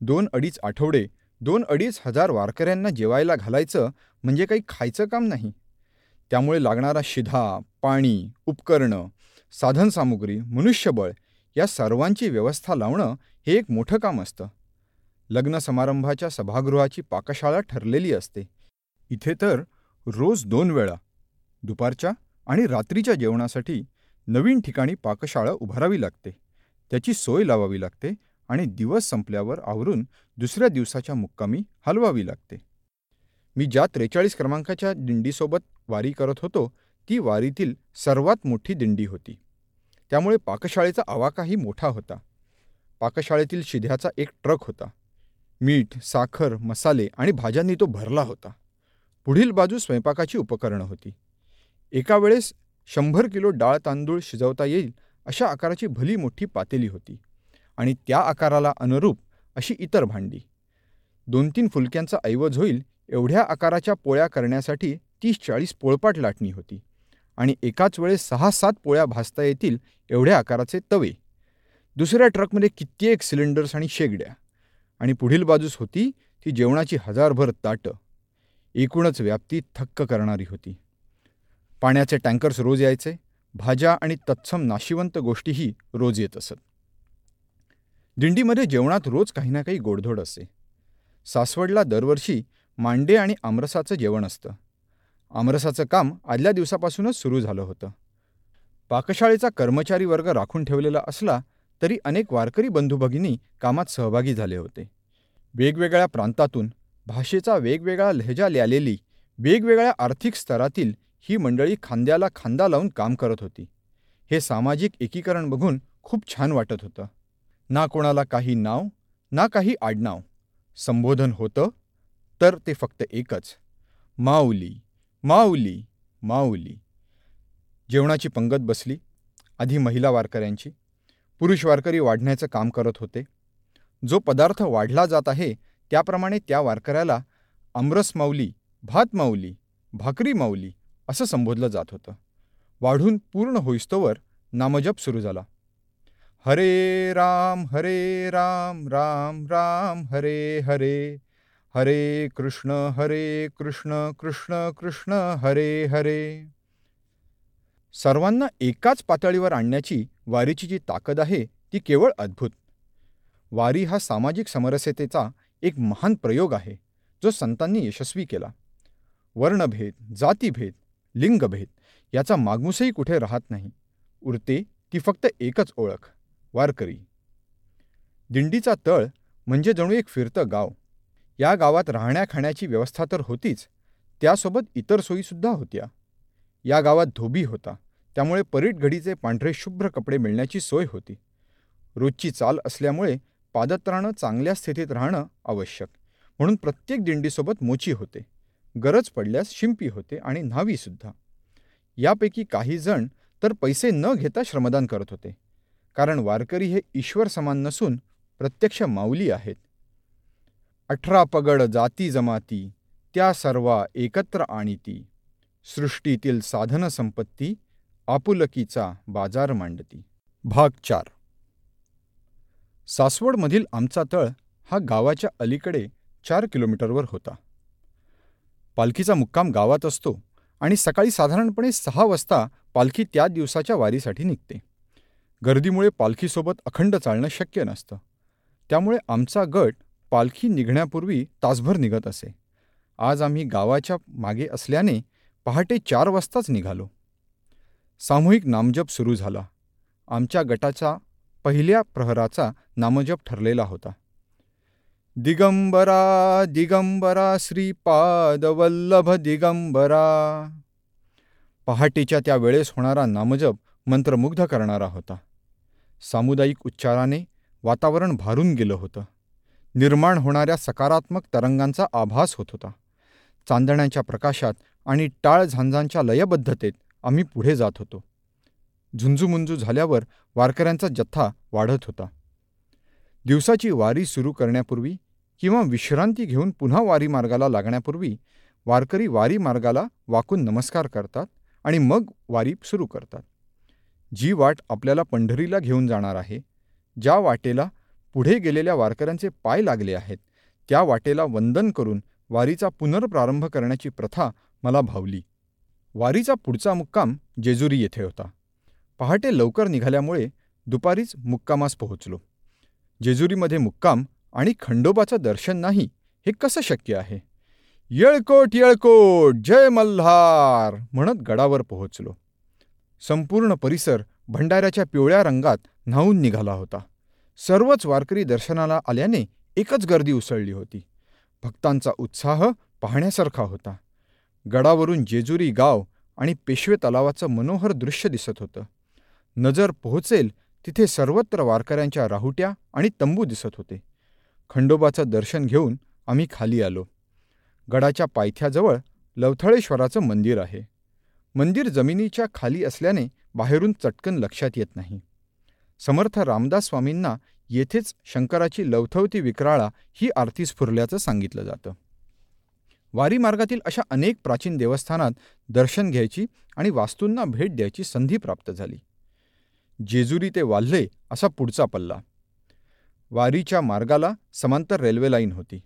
दोन अडीच आठवडे दोन अडीच हजार वारकऱ्यांना जेवायला घालायचं म्हणजे काही खायचं काम नाही. त्यामुळे लागणारा शिधा पाणी उपकरणं साधनसामुग्री मनुष्यबळ या सर्वांची व्यवस्था लावणं हे एक मोठं काम असतं. लग्न समारंभाच्या सभागृहाची पाकशाळा ठरलेली असते. इथे तर रोज दोन वेळा दुपारच्या आणि रात्रीच्या जेवणासाठी नवीन ठिकाणी पाकशाळा उभारावी लागते. त्याची सोय लावावी लागते आणि दिवस संपल्यावर आवरून दुसऱ्या दिवसाच्या मुक्कामी हलवावी लागते. मी ज्या त्रेचाळीस क्रमांकाच्या दिंडीसोबत वारी करत होतो ती वारीतील सर्वात मोठी दिंडी होती. त्यामुळे पाकशाळेचा आवाकाही मोठा होता. पाकशाळेतील शिध्याचा एक ट्रक होता. मीठ साखर मसाले आणि भाज्यांनी तो भरला होता. पुढील बाजू स्वयंपाकाची उपकरणं होती. एका वेळेस शंभर किलो डाळ तांदूळ शिजवता येईल अशा आकाराची भली मोठी पातेली होती. आणि त्या आकाराला अनुरूप अशी इतर भांडी. दोन तीन फुलक्यांचा ऐवज होईल एवढ्या आकाराच्या पोळ्या करण्यासाठी तीस चाळीस पोळपाट लाटणी होती आणि एकाच वेळेस सहा सात पोळ्या भाजता येतील एवढ्या आकाराचे तवे. दुसऱ्या ट्रकमध्ये कित्येक सिलेंडर्स आणि शेगड्या आणि पुढील बाजूस होती ती जेवणाची हजारभर ताटं. एकूणच व्याप्ती थक्क करणारी होती. पाण्याचे टँकर्स रोज यायचे भाज्या आणि तत्सम नाशिवंत गोष्टीही रोज येत असत. दिंडीमध्ये जेवणात रोज काही ना काही गोडधोड असे सासवडला दरवर्षी मांडे आणि आमरसाचं जेवण असतं. आमरसाचं काम आदल्या दिवसापासूनच सुरू झालं होतं. पाकशाळेचा कर्मचारी वर्ग राखून ठेवलेला असला तरी अनेक वारकरी बंधुभगिनी कामात सहभागी झाले होते. वेगवेगळ्या प्रांतातून भाषेचा वेगवेगळा लहजा ल्यालेली वेगवेगळ्या आर्थिक स्तरातील ही मंडळी खांद्याला खांदा लावून काम करत होती. हे सामाजिक एकीकरण बघून खूप छान वाटत होतं. ना कोणाला काही नाव ना काही आडनाव. संबोधन होतं तर ते फक्त एकच. माऊली माऊली माऊली. जेवणाची पंगत बसली. आधी महिला वारकऱ्यांची. पुरुष वारकरी वाढण्याचं काम करत होते. जो पदार्थ वाढला जात आहे त्याप्रमाणे त्या वारकऱ्याला आमरस माऊली भात माऊली भाकरी माऊली असं संबोधलं जात होतं. वाढून पूर्ण होईस्तोवर नामजप सुरू झाला. हरे राम हरे राम राम राम हरे हरे। हरे कृष्ण हरे कृष्ण कृष्ण कृष्ण हरे हरे। सर्वांना एकाच पातळीवर आणण्याची वारीची जी ताकद आहे ती केवळ अद्भुत. वारी हा सामाजिक समरसतेचा एक महान प्रयोग आहे जो संतांनी यशस्वी केला. वर्णभेद जातीभेद लिंगभेद याचा मागमूसही कुठे राहत नाही. उरते ती फक्त एकच ओळख. वारकरी. दिंडीचा तळ म्हणजे जणू एक फिरतं गाव. या गावात राहण्याखाण्याची व्यवस्था तर होतीच त्यासोबत इतर सोयीसुद्धा होत्या. या गावात धोबी होता त्यामुळे परीटघडीचे पांढरे शुभ्र कपडे मिळण्याची सोय होती. रोजची चाल असल्यामुळे पादत्राणं चांगल्या स्थितीत राहणं आवश्यक. म्हणून प्रत्येक दिंडीसोबत मोची होते. गरज पडल्यास शिंपी होते आणि न्हावीसुद्धा यापैकी काही जण तर पैसे न घेता श्रमदान करत होते. कारण वारकरी हे ईश्वर समान नसून प्रत्यक्ष माऊली आहेत. अठरा पगड जाती जमाती त्या सर्वा एकत्र आणीती. सृष्टीतील साधनसंपत्ती आपुलकीचा बाजार मांडती. भाग चार. सासवडमधील आमचा तळ हा गावाच्या अलीकडे चार किलोमीटरवर होता. पालखीचा मुक्काम गावात असतो आणि सकाळी साधारणपणे सहा वाजता पालखी त्या दिवसाच्या वारीसाठी निघते. गर्दीमुळे पालखीसोबत अखंड चालणं शक्य नसतं. त्यामुळे आमचा गट पालखी निघण्यापूर्वी तासभर निघत असे. आज आम्ही गावाच्या मागे असल्याने पहाटे चार वाजताच निघालो. सामूहिक नामजप सुरू झाला. आमच्या गटाचा पहिल्या प्रहराचा नामजप ठरलेला होता. दिगंबरा दिगंबरा श्रीपादवल्लभ दिगंबरा. पहाटेच्या त्या वेळेस होणारा नामजप मंत्रमुग्ध करणारा होता. सामुदायिक उच्चाराने वातावरण भारून गेलं होतं. निर्माण होणाऱ्या सकारात्मक तरंगांचा आभास होत होता. चांदण्याच्या प्रकाशात आणि टाळ झांजांच्या लयबद्धतेत आम्ही पुढे जात होतो. झुंजूमुंजू झाल्यावर वारकऱ्यांचा जथ्था वाढत होता. दिवसाची वारी सुरू करण्यापूर्वी किंवा विश्रांती घेऊन पुन्हा वारी मार्गाला लागण्यापूर्वी वारकरी वारी मार्गाला वाकून नमस्कार करतात आणि मग वारी सुरू करतात. जी वाट आपल्याला पंढरीला घेऊन जाणार आहे ज्या वाटेला पुढे गेलेल्या वारकऱ्यांचे पाय लागले आहेत त्या वाटेला वंदन करून वारीचा पुनर्प्रारंभ करण्याची प्रथा मला भावली. वारीचा पुढचा मुक्काम जेजुरी येथे होता. पहाटे लवकर निघाल्यामुळे दुपारीच मुक्कामास पोहोचलो. जेजुरीमध्ये मुक्काम आणि खंडोबाचं दर्शन नाही हे कसं शक्य आहे? येळकोट येळकोट जय मल्हार म्हणत गडावर पोहोचलो. संपूर्ण परिसर भंडाऱ्याच्या पिवळ्या रंगात न्हावून निघाला होता. सर्वच वारकरी दर्शनाला आल्याने एकच गर्दी उसळली होती. भक्तांचा उत्साह पाहण्यासारखा होता. गडावरून जेजुरी गाव आणि पेशवे तलावाचं मनोहर दृश्य दिसत होतं. नजर पोहोचेल तिथे सर्वत्र वारकऱ्यांच्या राहुट्या आणि तंबू दिसत होते. खंडोबाचं दर्शन घेऊन आम्ही खाली आलो. गडाच्या पायथ्याजवळ लवथळेश्वराचं मंदिर आहे. मंदिर जमिनीच्या खाली असल्याने बाहेरून चटकन लक्षात येत नाही. समर्थ रामदास स्वामींना येथेच शंकराची लवथवती विक्राळा ही आरती स्फुरल्याचं सांगितलं जातं. वारी मार्गातील अशा अनेक प्राचीन देवस्थानात दर्शन घ्यायची आणि वास्तूंना भेट द्यायची संधी प्राप्त झाली. जेजुरी ते वाल्हे असा पुढचा पल्ला. वारीच्या मार्गाला समांतर रेल्वे लाईन होती.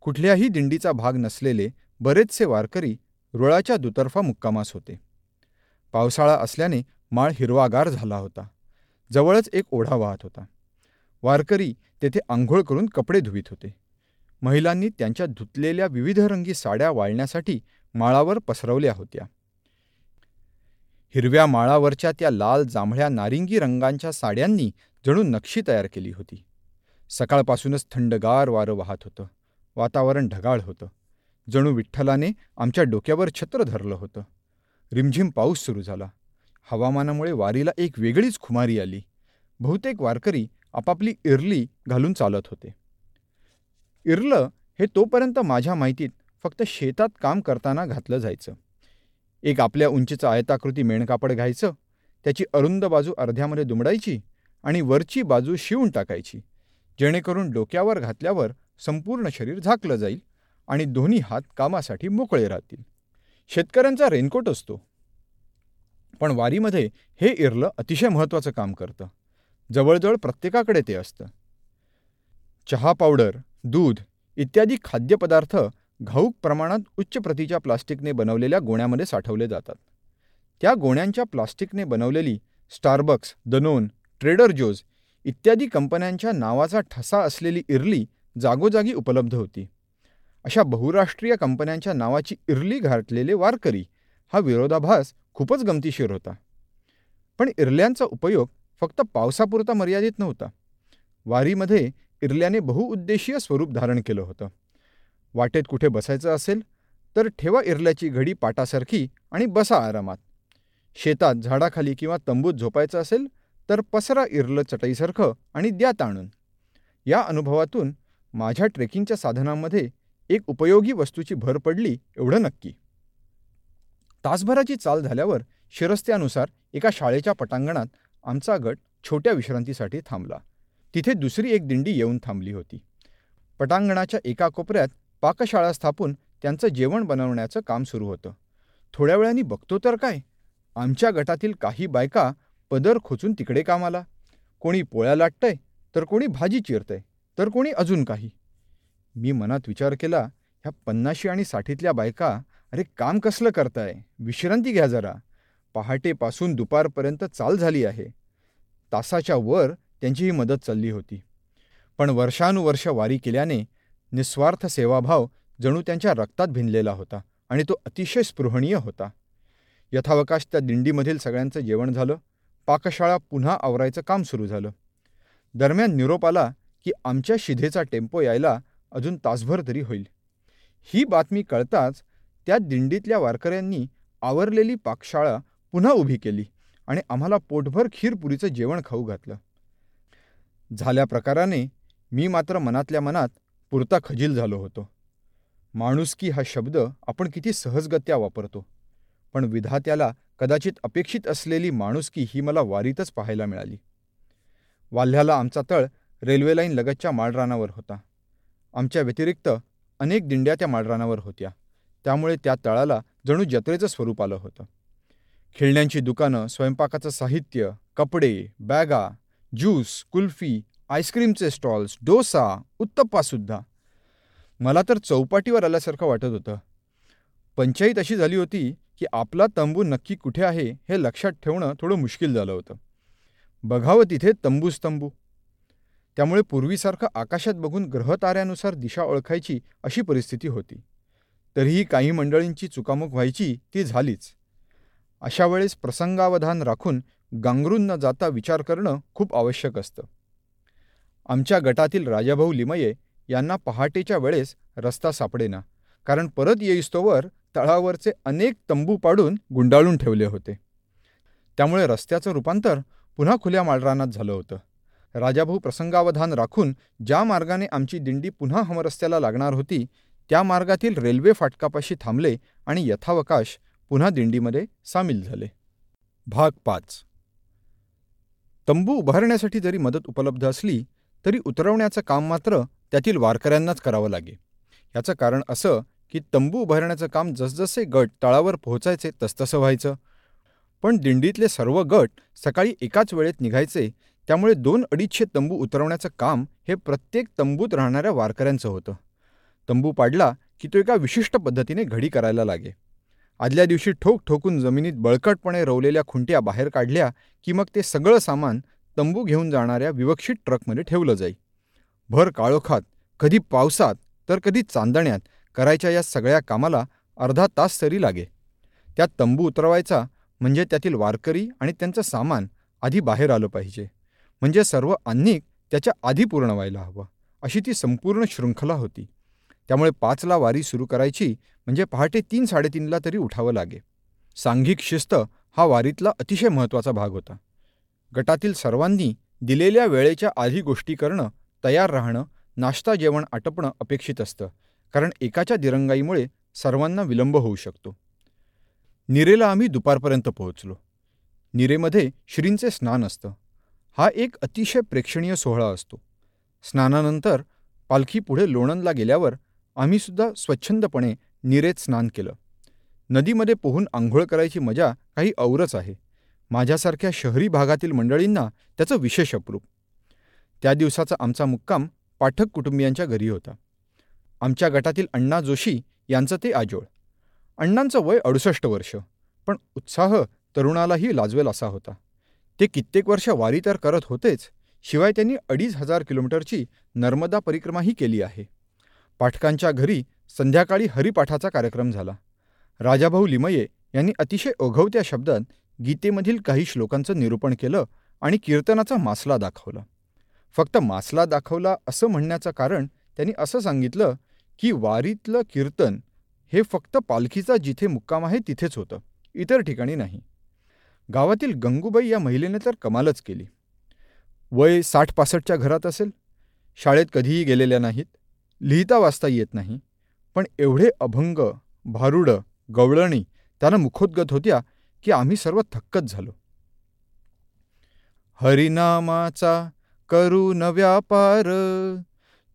कुठल्याही दिंडीचा भाग नसलेले बरेचसे वारकरी रुळाच्या दुतर्फा मुक्कामास होते. पावसाळा असल्याने माळ हिरवागार झाला होता. जवळच एक ओढा वाहत होता. वारकरी तेथे आंघोळ करून कपडे धुवीत होते. महिलांनी त्यांच्या धुतलेल्या विविध रंगी साड्या वाळण्यासाठी माळावर पसरवल्या होत्या. हिरव्या माळावरच्या त्या लाल जांभळ्या नारिंगी रंगांच्या साड्यांनी जणू नक्षी तयार केली होती. सकाळपासूनच थंडगार वारं वाहत होतं. वातावरण ढगाळ होतं. जणू विठ्ठलाने आमच्या डोक्यावर छत्र धरलं होतं. रिमझिम पाऊस सुरू झाला. हवामानामुळे वारीला एक वेगळीच खुमारी आली. बहुतेक वारकरी आपापली इरली घालून चालत होते. इरलं हे तोपर्यंत माझ्या माहितीत फक्त शेतात काम करताना घातलं जायचं. एक आपल्या उंचीचं आयताकृती मेणकापड घ्यायचं त्याची अरुंद बाजू अर्ध्यामध्ये दुमडायची आणि वरची बाजू शिवून टाकायची जेणेकरून डोक्यावर घातल्यावर संपूर्ण शरीर झाकलं जाईल आणि दोन्ही हात कामासाठी मोकळे राहतील. शेतकऱ्यांचा रेनकोट असतो. पण वारीमध्ये हे इरलं अतिशय महत्त्वाचं काम करतं. जवळजवळ प्रत्येकाकडे ते असतं. चहा पावडर दूध इत्यादी खाद्यपदार्थ घाऊक प्रमाणात उच्च प्रतीच्या प्लास्टिकने बनवलेल्या गोण्यामध्ये साठवले जातात. त्या गोण्यांच्या प्लास्टिकने बनवलेली स्टारबक्स दनोन ट्रेडर जोज इत्यादी कंपन्यांच्या नावाचा ठसा असलेली इरली जागोजागी उपलब्ध होती. अशा बहुराष्ट्रीय कंपन्यांच्या नावाची इरली घातलेले वारकरी हा विरोधाभास खूपच गमतीशीर होता. पण इरल्यांचा उपयोग फक्त पावसापुरता मर्यादित नव्हता. वारीमध्ये इरल्याने बहुउद्देशीय स्वरूप धारण केलं होतं. वाटेत कुठे बसायचं असेल तर ठेवा इरल्याची घडी पाटासारखी आणि बसा आरामात. शेतात झाडाखाली किंवा तंबूत झोपायचं असेल तर पसरा इरलं चटईसारखं आणि द्या ताणून. या अनुभवातून माझ्या ट्रेकिंगच्या साधनांमध्ये एक उपयोगी वस्तूची भर पडली एवढं नक्की. तासभराची चाल झाल्यावर शिरस्त्यानुसार एका शाळेच्या पटांगणात आमचा गट छोट्या विश्रांतीसाठी थांबला. तिथे दुसरी एक दिंडी येऊन थांबली होती. पटांगणाच्या एका कोपऱ्यात पाकशाळा स्थापून त्यांचं जेवण बनवण्याचं काम सुरू होतं. थोड्या वेळाने बघतो तर काय? आमच्या गटातील काही बायका पदर खोचून तिकडे कामाला. कोणी पोळ्या लाटतंय तर कोणी भाजी चिरतंय तर कोणी अजून काही. मी मनात विचार केला ह्या पन्नाशी आणि साठीतल्या बायका अरे काम कसलं करताय? विश्रांती घ्या जरा. पहाटेपासून दुपारपर्यंत चाल झाली आहे. तासाच्या वर त्यांची ही मदत चालली होती. पण वर्षानुवर्ष वारी केल्याने निस्वार्थ सेवाभाव जणू त्यांच्या रक्तात भिनलेला होता आणि तो अतिशय स्पृहणीय होता. यथावकाश त्या दिंडीमधील सगळ्यांचं जेवण झालं. पाकशाळा पुन्हा आवरायचं काम सुरू झालं. दरम्यान निरोप आला की आमच्या शिधेचा टेम्पो यायला अजून तासभर तरी होईल. ही बातमी कळताच त्या दिंडीतल्या वारकऱ्यांनी आवरलेली पाकशाळा पुन्हा उभी केली आणि आम्हाला पोटभर खीरपुरीचं जेवण खाऊ घातलं. झाल्या प्रकाराने मी मात्र मनातल्या मनात पुरता खजील झालो होतो. माणुसकी हा शब्द आपण किती सहजगत्या वापरतो. पण विधात्याला कदाचित अपेक्षित असलेली माणुसकी ही मला वारीतच पाहायला मिळाली. वाल्ह्याला आमचा तळ रेल्वे लाईन लगतच्या माळरानावर होता. आमच्या व्यतिरिक्त अनेक दिंड्या त्या माळरानावर होत्या. त्यामुळे त्या तळाला जणू जत्रेचं स्वरूप आलं होतं. खेळण्यांची दुकानं स्वयंपाकाचं साहित्य कपडे बॅगा ज्यूस कुल्फी आईस्क्रीमचे स्टॉल्स डोसा उत्तप्पासुद्धा मला तर चौपाटीवर आल्यासारखं वाटत होतं. पंचायत अशी झाली होती की आपला तंबू नक्की कुठे आहे हे लक्षात ठेवणं थोडं मुश्किल झालं होतं. बघावं तिथे तंबूच तंबू. त्यामुळे पूर्वीसारखं आकाशात बघून ग्रहताऱ्यानुसार दिशा ओळखायची अशी परिस्थिती होती. तरीही काही मंडळींची चुकामुक व्हायची ती झालीच. अशा वेळेस प्रसंगावधान राखून गांगरून न जाता विचार करणं खूप आवश्यक असतं. आमच्या गटातील राजाभाऊ लिमये यांना पहाटेच्या वेळेस रस्ता सापडेना कारण परत येईस्तोवर तळावरचे अनेक तंबू पाडून गुंडाळून ठेवले होते. त्यामुळे रस्त्याचं रूपांतर पुन्हा खुल्या माळरानात झालं होतं. राजाभाऊ प्रसंगावधान राखून ज्या मार्गाने आमची दिंडी पुन्हा हमरस्त्याला लागणार होती त्या मार्गातील रेल्वे फाटकापाशी थांबले आणि यथावकाश पुन्हा दिंडीमध्ये सामील झाले. भाग पाच. तंबू उभारण्यासाठी जरी मदत उपलब्ध असली तरी उतरवण्याचं काम मात्र त्यातील वारकऱ्यांनाच करावं लागे. याचं कारण असं की तंबू उभारण्याचं काम जसजसे गट तळावर पोहोचायचे तसतसं व्हायचं. पण दिंडीतले सर्व गट सकाळी एकाच वेळेत निघायचे त्यामुळे दोन अडीचशे तंबू उतरवण्याचं काम हे प्रत्येक तंबूत राहणाऱ्या वारकऱ्यांचं होतं. तंबू पाडला की तो एका विशिष्ट पद्धतीने घडी करायला लागे. आदल्या दिवशी ठोक ठोकून जमिनीत बळकटपणे रवलेल्या खुंट्या बाहेर काढल्या की मग ते सगळं सामान तंबू घेऊन जाणाऱ्या विवक्षित ट्रकमध्ये ठेवलं जाई. भर काळोखात कधी पावसात तर कधी चांदण्यात करायच्या या सगळ्या कामाला अर्धा तास तरी लागे. त्यात तंबू उतरवायचा म्हणजे त्यातील वारकरी आणि त्यांचं सामान आधी बाहेर आलं पाहिजे. म्हणजे सर्व अन्निक त्याच्या आधी पूर्ण व्हायला हवं अशी ती संपूर्ण शृंखला होती. त्यामुळे पाचला वारी सुरू करायची म्हणजे पहाटे तीन साडेतीनला तरी उठावं लागे. सांघिक शिस्त हा वारीतला अतिशय महत्त्वाचा भाग होता. गटातील सर्वांनी दिलेल्या वेळेच्या आधी गोष्टी करणं तयार राहणं नाश्ता जेवण आटपणं अपेक्षित असतं कारण एकाच्या दिरंगाईमुळे सर्वांना विलंब होऊ शकतो. निरेला आम्ही दुपारपर्यंत पोहोचलो. निरेमध्ये श्रींचे स्नान असतं. हा एक अतिशय प्रेक्षणीय सोहळा असतो. स्नानानंतर पालखी पुढे लोणंदला गेल्यावर आम्हीसुद्धा स्वच्छंदपणे निरेत स्नान केलं. नदीमध्ये पोहून आंघोळ करायची मजा काही औरच आहे. माझ्यासारख्या शहरी भागातील मंडळींना त्याचं विशेष अप्रूप. त्या दिवसाचा आमचा मुक्काम पाठक कुटुंबियांच्या घरी होता. आमच्या गटातील अण्णा जोशी यांचं ते आजोळ. अण्णांचं वय अडुसष्ट वर्ष पण उत्साह तरुणालाही लाजवेल असा होता. ते कित्येक वर्ष वारी तर करत होतेच शिवाय त्यांनी अडीच हजार किलोमीटरची नर्मदा परिक्रमाही केली आहे. पाठकांच्या घरी संध्याकाळी हरिपाठाचा कार्यक्रम झाला. राजाभाऊ लिमये यांनी अतिशय ओघवत्या शब्दात गीतेमधील काही श्लोकांचं निरूपण केलं आणि कीर्तनाचा मासला दाखवला. फक्त मासला दाखवला असं म्हणण्याचं कारण त्यांनी असं सांगितलं की वारीतलं कीर्तन हे फक्त पालखीचा जिथे मुक्काम आहे तिथेच होतं इतर ठिकाणी नाही. गावातील गंगूबाई या महिलेने तर कमालच केली. वय साठ पासष्टच्या घरात असेल. शाळेत कधीही गेलेल्या नाहीत. लिहिता वाचता येत नाही. पण एवढे अभंग भारुडं गवळणी त्यानं मुखोद्गत होत्या की आम्ही सर्व थक्कच झालो. हरिनामाचा करू न व्यापार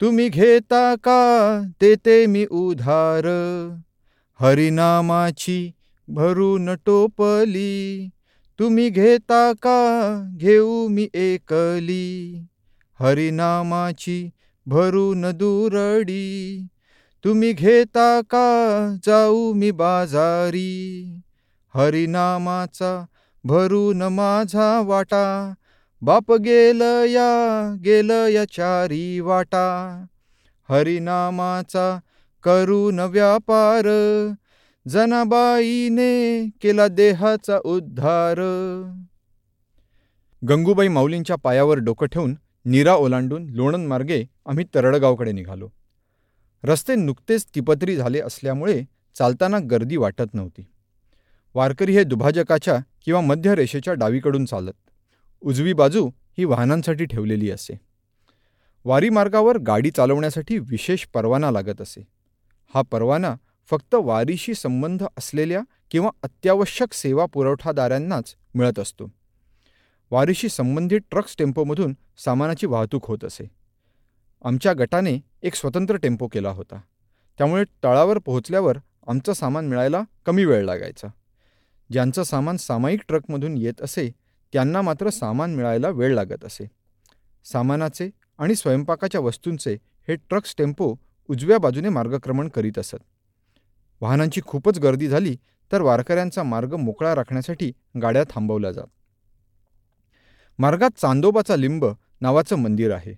तुम्ही घेता का? देते मी उधार. हरिनामाची भरून टोपली तुम्ही घेता का? घेऊ मी एकली. हरिनामाची भरून दुरडी. तुम्ही घेता का? जाऊ मी बाजारी. हरिनामाचा भरून माझा वाटा. बाप गेल या गेल या चारी वाटा. हरिनामाचा करून व्यापार. जनाबाईने केला देहाचा उद्धार. गंगूबाई माऊलींच्या पायावर डोकं ठेवून नीरा ओलांडून लोणंद मार्गे आम्ही तरडगावकडे निघालो. रस्ते नुकतेच तिपत्री झाले असल्यामुळे चालताना गर्दी वाटत नव्हती. वारकरी हे दुभाजकाच्या किंवा मध्य रेषेच्या डावीकडून चालत. उजवी बाजू ही वाहनांसाठी ठेवलेली असे. वारी मार्गावर गाडी चालवण्यासाठी विशेष परवाना लागत असे. हा परवाना फक्त वारीशी संबंध असलेल्या किंवा अत्यावश्यक सेवा पुरवठादारांनाच मिळत असतो. वारीशी संबंधित ट्रक्स टेम्पोमधून सामानाची वाहतूक होत असे. आमच्या गटाने एक स्वतंत्र टेम्पो केला होता. त्यामुळे तळावर पोहोचल्यावर आमचं सामान मिळायला कमी वेळ लागायचा. ज्यांचं सामान सामायिक ट्रकमधून येत असे त्यांना मात्र सामान मिळायला वेळ लागत असे. सामानाचे आणि स्वयंपाकाच्या वस्तूंचे हे ट्रक्स टेम्पो उजव्या बाजूने मार्गक्रमण करीत असत. वाहनांची खूपच गर्दी झाली तर वारकऱ्यांचा मार्ग मोकळा राखण्यासाठी गाड्या थांबवल्या जात. मार्गात चांदोबाचा लिंब नावाचं मंदिर आहे.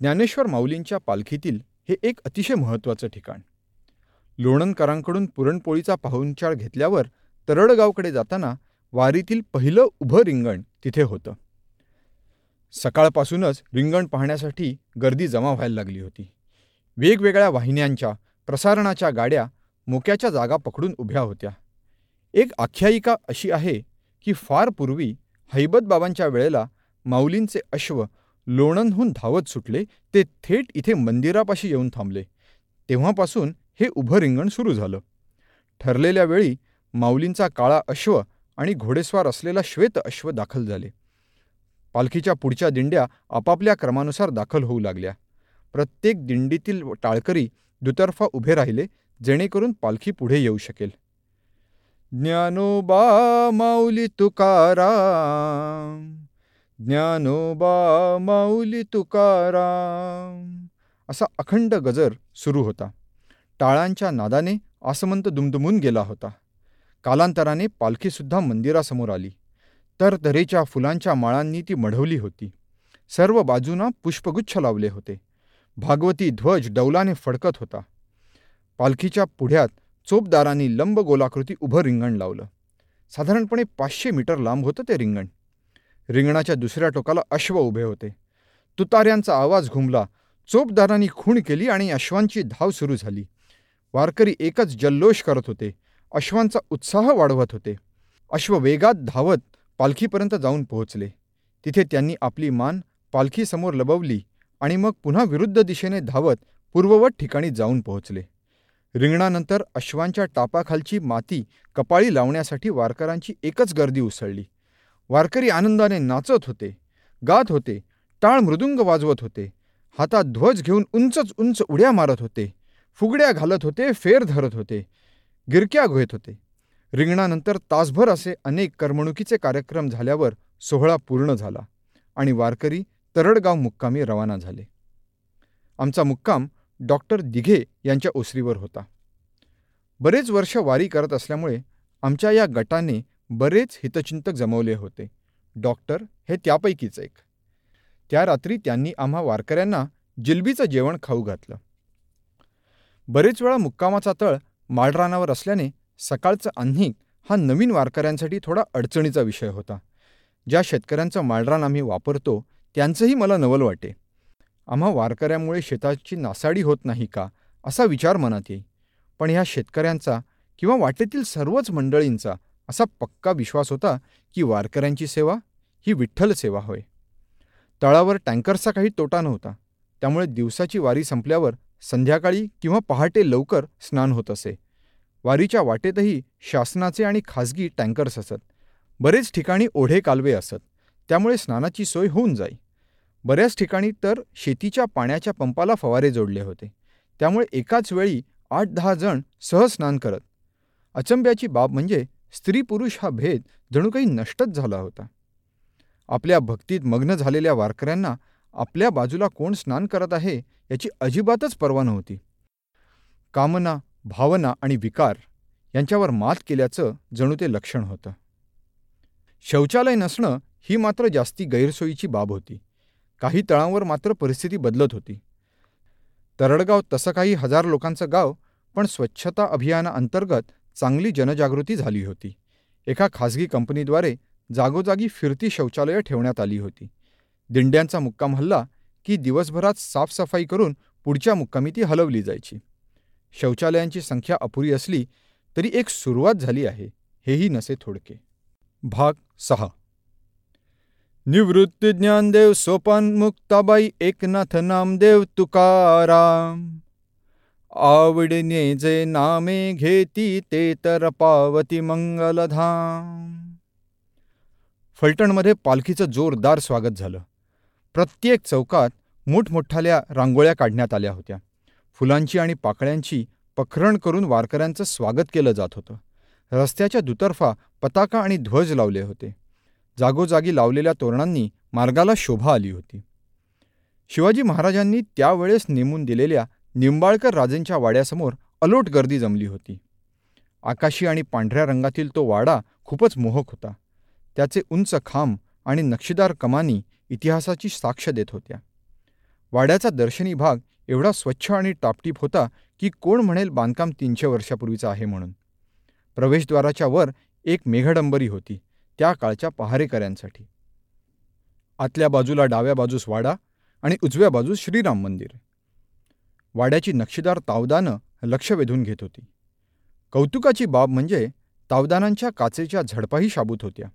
ज्ञानेश्वर माऊलींच्या पालखीतील हे एक अतिशय महत्त्वाचं ठिकाण. लोणंदकरांकडून पुरणपोळीचा पाहुणचार घेतल्यावर तरडगावकडे जाताना वारीतील पहिलं उभं रिंगण तिथे होतं. सकाळपासूनच रिंगण पाहण्यासाठी गर्दी जमा व्हायला लागली होती. वेगवेगळ्या वाहिन्यांच्या प्रसारणाच्या गाड्या मोक्याच्या जागा पकडून उभ्या होत्या. एक आख्यायिका अशी आहे की फार पूर्वी हैबत बाबांच्या वेळेला माऊलींचे अश्व लोणंदहून धावत सुटले ते थेट इथे मंदिरापाशी येऊन थांबले. तेव्हापासून हे उभं रिंगण सुरू झालं. ठरलेल्या वेळी माऊलींचा काळा अश्व आणि घोडेस्वार असलेला श्वेत अश्व दाखल झाले. पालखीच्या पुढच्या दिंड्या आपापल्या क्रमानुसार दाखल होऊ लागल्या. प्रत्येक दिंडीतील टाळकरी दुतर्फा उभे राहिले जेणेकरून पालखी पुढे येऊ शकेल. ज्ञानोबा माऊली तुकाराम. ज्ञानोबा माऊली तुकाराम. असा अखंड गजर सुरू होता. टाळांच्या नादाने आसमंत दुमदुमून गेला होता. कालांतराने पालखीसुद्धा मंदिरासमोर आली. तर तऱ्हेच्या फुलांच्या माळांनी ती मढवली होती. सर्व बाजूंना पुष्पगुच्छ लावले होते. भागवती ध्वज डौलाने फडकत होता. पालखीच्या पुढ्यात चोपदारांनी लंब गोलाकृती उभं रिंगण लावलं. साधारणपणे पाचशे मीटर लांब होतं ते रिंगण. रिंगणाच्या दुसऱ्या टोकाला अश्व उभे होते. तुतार्यांचा आवाज घुमला. चोपदारांनी खूण केली आणि अश्वांची धाव सुरू झाली. वारकरी एकच जल्लोष करत होते. अश्वांचा उत्साह वाढवत होते. अश्व वेगात धावत पालखीपर्यंत जाऊन पोहोचले. तिथे त्यांनी आपली मान पालखीसमोर लबवली आणि मग पुन्हा विरुद्ध दिशेने धावत पूर्ववत ठिकाणी जाऊन पोहोचले. रिंगणानंतर अश्वांच्या टापाखालची माती कपाळी लावण्यासाठी वारकऱ्यांची एकच गर्दी उसळली. वारकरी आनंदाने नाचत होते गात होते टाळ मृदुंग वाजवत होते हातात ध्वज घेऊन उंचच उंच उड्या मारत होते फुगड्या घालत होते फेर धरत होते गिरक्या घेत होते. रिंगणानंतर तासभर असे अनेक करमणुकीचे कार्यक्रम झाल्यावर सोहळा पूर्ण झाला आणि वारकरी तरडगाव मुक्कामी रवाना झाले. आमचा मुक्काम डॉक्टर दिघे यांच्या ओसरीवर होता. बरेच वर्ष वारी करत असल्यामुळे आमच्या या गटाने बरेच हितचिंतक जमवले होते. डॉक्टर हे त्यापैकीच एक. त्या रात्री त्यांनी आम्हा वारकऱ्यांना जिलबीचं जेवण खाऊ घातलं. बरेच वेळा मुक्कामाचा तळ माळरानावर असल्याने सकाळचं आन्हिक हा नवीन वारकऱ्यांसाठी थोडा अडचणीचा विषय होता. ज्या शेतकऱ्यांचं माळरान आम्ही वापरतो त्यांचंही मला नवल वाटे. आम्हा वारकऱ्यामुळे शेताची नासाडी होत नाही का? असा विचार मनात येई. पण ह्या शेतकऱ्यांचा किंवा वाटेतील सर्वच मंडळींचा असा पक्का विश्वास होता की वारकऱ्यांची सेवा ही विठ्ठल सेवा होय. तळावर टँकरचा काही तोटा नव्हता. त्यामुळे दिवसाची वारी संपल्यावर संध्याकाळी किंवा पहाटे लवकर स्नान होत असे. वारीच्या वाटेतही शासनाचे आणि खाजगी टँकर्स असत. बरेच ठिकाणी ओढे कालवे असत. त्यामुळे स्नानाची सोय होऊन जाई. बऱ्याच ठिकाणी तर शेतीच्या पाण्याच्या पंपाला फवारे जोडले होते. त्यामुळे एकाच वेळी आठ दहा जण सहज स्नान करत. अचंब्याची बाब म्हणजे स्त्री पुरुष हा भेद जणू काही नष्टच झाला होता. आपल्या भक्तीत मग्न झालेल्या वारकऱ्यांना आपल्या बाजूला कोण स्नान करत आहे याची अजिबातच पर्वा नव्हती. कामना भावना आणि विकार यांच्यावर मात केल्याचं जणू ते लक्षण होतं. शौचालय नसणं ही मात्र जास्ती गैरसोयीची बाब होती. काही तळांवर मात्र परिस्थिती बदलत होती. तरडगाव तसं काही हजार लोकांचं गाव पण स्वच्छता अभियानाअंतर्गत चांगली जनजागृती झाली होती. एका खाजगी कंपनीद्वारे जागोजागी फिरती शौचालयं ठेवण्यात आली होती. दिंड्यांचा मुक्काम हल्ला की दिवसभरात साफसफाई करून पुढच्या मुक्कामी ती हलवली जायची. शौचालयांची संख्या अपुरी असली तरी एक सुरुवात झाली आहे हेही नसे थोडके. भाग सहा. निवृत्त ज्ञानदेव सोपान मुक्ताबाई एकनाथ नामदेव तुकाराम। आवडणे जे नामे घेती ते तर पावती मंगलधाम फलटणमध्ये पालखीचं जोरदार स्वागत झालं. प्रत्येक चौकात मोठमोठाल्या रांगोळ्या काढण्यात आल्या होत्या. फुलांची आणि पाकळ्यांची पखरण करून वारकऱ्यांचं स्वागत केलं जात होतं. रस्त्याच्या दुतर्फा पताका आणि ध्वज लावले होते. जागोजागी लावलेल्या तोरणांनी मार्गाला शोभा आली होती. शिवाजी महाराजांनी त्यावेळेस नेमून दिलेल्या निंबाळकर राजेंच्या वाड्यासमोर अलोट गर्दी जमली होती. आकाशी आणि पांढऱ्या रंगातील तो वाडा खूपच मोहक होता. त्याचे उंच खांब आणि नक्षीदार कमानी इतिहासाची साक्ष देत होत्या. वाड्याचा दर्शनी भाग एवढा स्वच्छ आणि टापटीप होता की कोण म्हणेल बांधकाम तीनशे वर्षापूर्वीचं आहे म्हणून. प्रवेशद्वाराच्या वर एक मेघडंबरी होती. त्या काळच्या पहारेकऱ्यांसाठी. आतल्या बाजूला डाव्या बाजूस वाडा आणि उजव्या बाजूस श्रीराम मंदिर. वाड्याची नक्षीदार तावदानं लक्ष वेधून घेत होती. कौतुकाची बाब म्हणजे तावदानांच्या काचेच्या झडपाही शाबूत होत्या.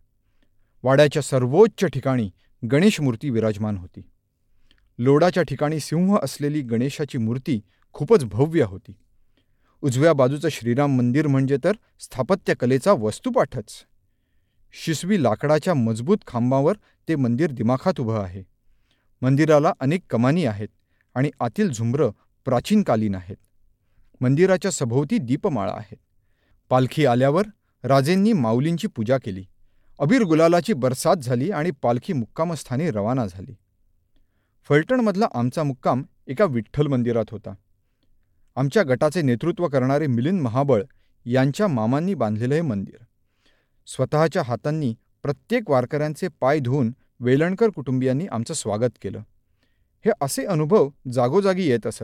वाड्याच्या सर्वोच्च ठिकाणी गणेश मूर्ती विराजमान होती. लोडाच्या ठिकाणी सिंह असलेली गणेशाची मूर्ती खूपच भव्य होती. उजव्या बाजूचं श्रीराम मंदिर म्हणजे तर स्थापत्यकलेचा वस्तुपाठच. शिसवी लाकडाच्या मजबूत खांबावर ते मंदिर दिमाखात उभं आहे. मंदिराला अनेक कमानी आहेत आणि आतील झुंबरं प्राचीनकालीन आहेत. मंदिराच्या सभोवती दीपमाळा आहेत पालखी आल्यावर राजेंनी माऊलींची पूजा केली. अबीर गुलालाची बरसात झाली आणि पालखी मुक्कामस्थानी रवाना झाली. फलटणमधला आमचा मुक्काम एका विठ्ठल मंदिरात होता. आमच्या गटाचे नेतृत्व करणारे मिलिंद महाबळ यांच्या मामांनी बांधलेलं हे मंदिर. स्वतःच्या हातांनी प्रत्येक वारकऱ्यांचे पाय धुवून वेलणकर कुटुंबियांनी आमचं स्वागत केलं. हे असे अनुभव जागोजागी येत असत.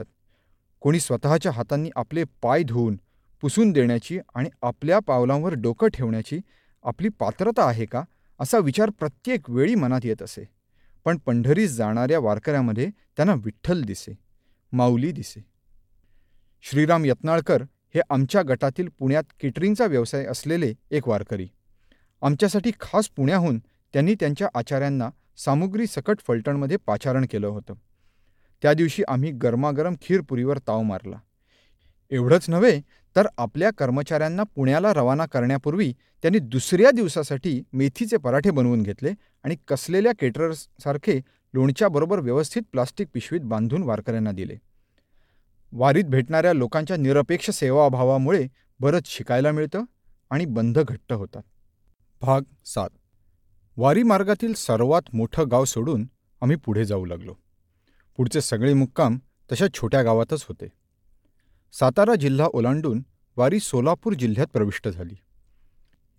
कोणी स्वतःच्या हातांनी आपले पाय धुवून पुसून देण्याची आणि आपल्या पावलांवर डोकं ठेवण्याची आपली पात्रता आहे का असा विचार प्रत्येक वेळी मनात येत असे. पण पंढरीस जाणाऱ्या वारकऱ्यामध्ये त्यांना विठ्ठल दिसे माऊली दिसे. श्रीराम यत्नाळकर हे आमच्या गटातील पुण्यात केटरिंगचा व्यवसाय असलेले एक वारकरी. आमच्यासाठी खास पुण्याहून त्यांनी त्यांच्या आचार्यांना सामुग्री सकट फलटणमध्ये पाचारण केलं होतं. त्या दिवशी आम्ही गरमागरम खीरपुरीवर ताव मारला. एवढंच नव्हे तर आपल्या कर्मचाऱ्यांना पुण्याला रवाना करण्यापूर्वी त्यांनी दुसऱ्या दिवसासाठी मेथीचे पराठे बनवून घेतले आणि कसलेल्या केटरर्ससारखे लोणच्याबरोबर व्यवस्थित प्लास्टिक पिशवीत बांधून वारकऱ्यांना दिले. वारीत भेटणाऱ्या लोकांच्या निरपेक्ष सेवाभावामुळे बरंच शिकायला मिळतं आणि बंध घट्ट होतात. भाग सात. वारी मार्गातील सर्वात मोठं गाव सोडून आम्ही पुढे जाऊ लागलो. पुढचे सगळे मुक्काम तशा छोट्या गावातच होते. सातारा जिल्हा ओलांडून वारी सोलापूर जिल्ह्यात प्रविष्ट झाली.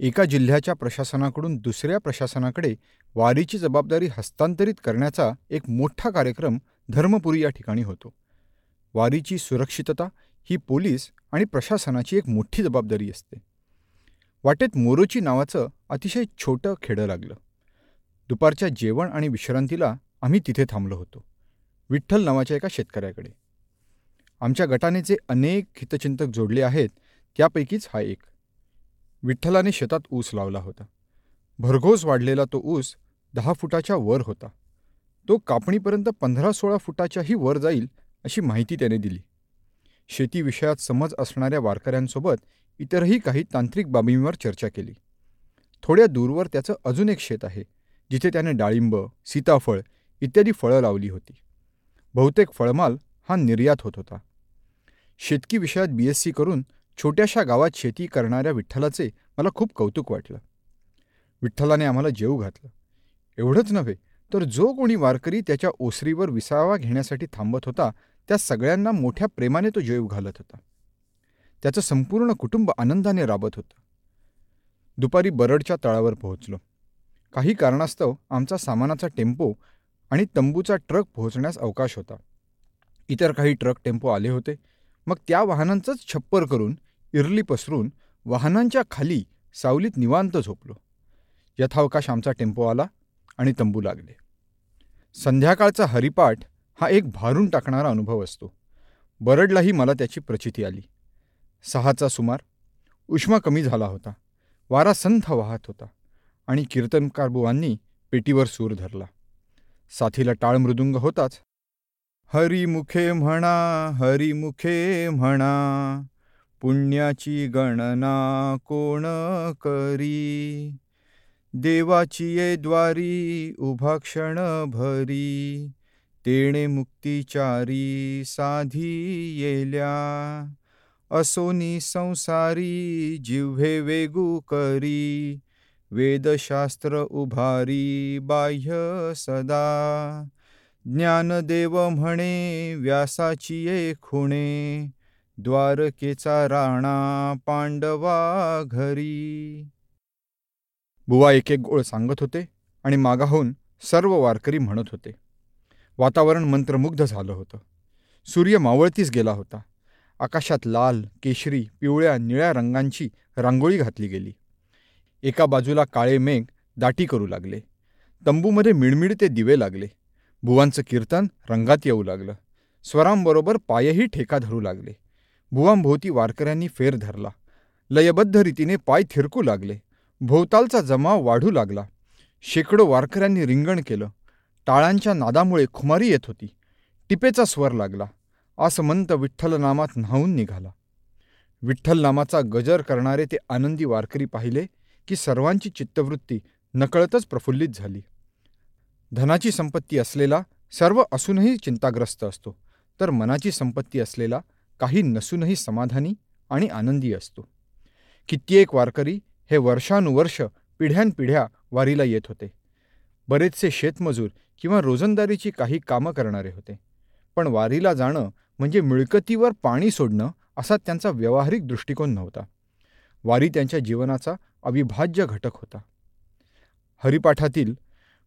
एका जिल्ह्याच्या प्रशासनाकडून दुसऱ्या प्रशासनाकडे वारीची जबाबदारी हस्तांतरित करण्याचा एक मोठा कार्यक्रम धर्मपुरी या ठिकाणी होतो. वारीची सुरक्षितता ही पोलीस आणि प्रशासनाची एक मोठी जबाबदारी असते. वाटेत मोरोची नावाचं अतिशय छोटं खेडं लागलं. दुपारच्या जेवण आणि विश्रांतीला आम्ही तिथे थांबलो होतो. विठ्ठल नावाच्या एका शेतकऱ्याकडे. आमच्या गटाने जे अनेक हितचिंतक जोडले आहेत त्यापैकीच हा एक. विठ्ठलाने शेतात ऊस लावला होता. भरघोस वाढलेला तो ऊस दहा फुटाच्या वर होता. तो कापणीपर्यंत पंधरा सोळा फुटाच्याही वर जाईल अशी माहिती त्याने दिली. शेतीविषयात समज असणाऱ्या वारकऱ्यांसोबत इतरही काही तांत्रिक बाबींवर चर्चा केली. थोड्या दूरवर त्याचं अजून एक शेत आहे जिथे त्याने डाळिंब सीताफळ इत्यादी फळं लावली होती. बहुतेक फळमाल हा निर्यात होत होता. शेतकी विषयात बी एस सी करून छोट्याशा गावात शेती करणाऱ्या विठ्ठलाचे मला खूप कौतुक वाटलं. विठ्ठलाने आम्हाला जेव घातलं. एवढंच नव्हे तर जो कोणी वारकरी त्याच्या ओसरीवर विसावा घेण्यासाठी थांबत होता त्या सगळ्यांना मोठ्या प्रेमाने तो जेव घालत होता. त्याचं संपूर्ण कुटुंब आनंदाने राबत होतं. दुपारी बरडच्या तळावर पोहोचलो. काही कारणास्तव आमचा सामानाचा टेम्पो आणि तंबूचा ट्रक पोहोचण्यास अवकाश होता. इतर काही ट्रक टेम्पो आले होते. मग त्या वाहनांचंच छप्पर करून इरली पसरून वाहनांच्या खाली सावलीत निवांत झोपलो. यथावकाश आमचा टेम्पो आला आणि तंबू लागले. संध्याकाळचा हरिपाठ हा एक भारून टाकणारा अनुभव असतो. बरडलाही मला त्याची प्रचिती आली. सहाचा सुमार. उष्मा कमी झाला होता. वारा संथ वाहत होता आणि कीर्तनकार बुवांनी पेटीवर सूर धरला. साथीला टाळ मृदुंग होताच. हरिमुखे म्हणा हरिमुखे म्हणा पुण्याची गणना कोण करी? देवाची ये द्वारी उभा क्षण भरी तेणे मुक्तिचारी साधी येल्या. असोनी संसारी जिव्हे वेगू करी। वेदशास्त्र उभारी बाह्य सदा। ज्ञानदेव म्हणे व्यासाची ये खुणे द्वारकेचा राणा पांडवा घरी। बुवा एक एक गोळ सांगत होते आणि मागाहून सर्व वारकरी म्हणत होते. वातावरण मंत्रमुग्ध झालं होतं. सूर्य मावळतीच गेला होता. आकाशात लाल केशरी पिवळ्या निळ्या रंगांची रांगोळी घातली गेली. एका बाजूला काळे मेघ दाटी करू लागले. तंबूमध्ये मिळमिळते दिवे लागले. बुवांचं कीर्तन रंगात येऊ लागलं. स्वरांबरोबर पायही ठेका धरू लागले. बुवांभोवती वारकऱ्यांनी फेर धरला. लयबद्ध रीतीने पाय थिरकू लागले. भोवतालचा जमाव वाढू लागला. शेकडो वारकऱ्यांनी रिंगण केलं. टाळांच्या नादामुळे खुमारी येत होती. टिपेचा स्वर लागला. आसमंत विठ्ठल नामात न्हावून निघाला. विठ्ठल नामाचा गजर करणारे ते आनंदी वारकरी पाहिले की सर्वांची चित्तवृत्ती नकळतच प्रफुल्लित झाली. धनाची संपत्ती असलेला सर्व असूनही चिंताग्रस्त असतो. तर मनाची संपत्ती असलेला काही नसूनही समाधानी आणि आनंदी असतो. कित्येक वारकरी हे वर्षानुवर्ष पिढ्यानपिढ्या वारीला येत होते. बरेचसे शेतमजूर किंवा रोजंदारीची काही कामं करणारे होते. पण वारीला जाणं म्हणजे मिळकतीवर पाणी सोडणं असा त्यांचा व्यावहारिक दृष्टिकोन नव्हता. वारी त्यांच्या जीवनाचा अविभाज्य घटक होता. हरिपाठातील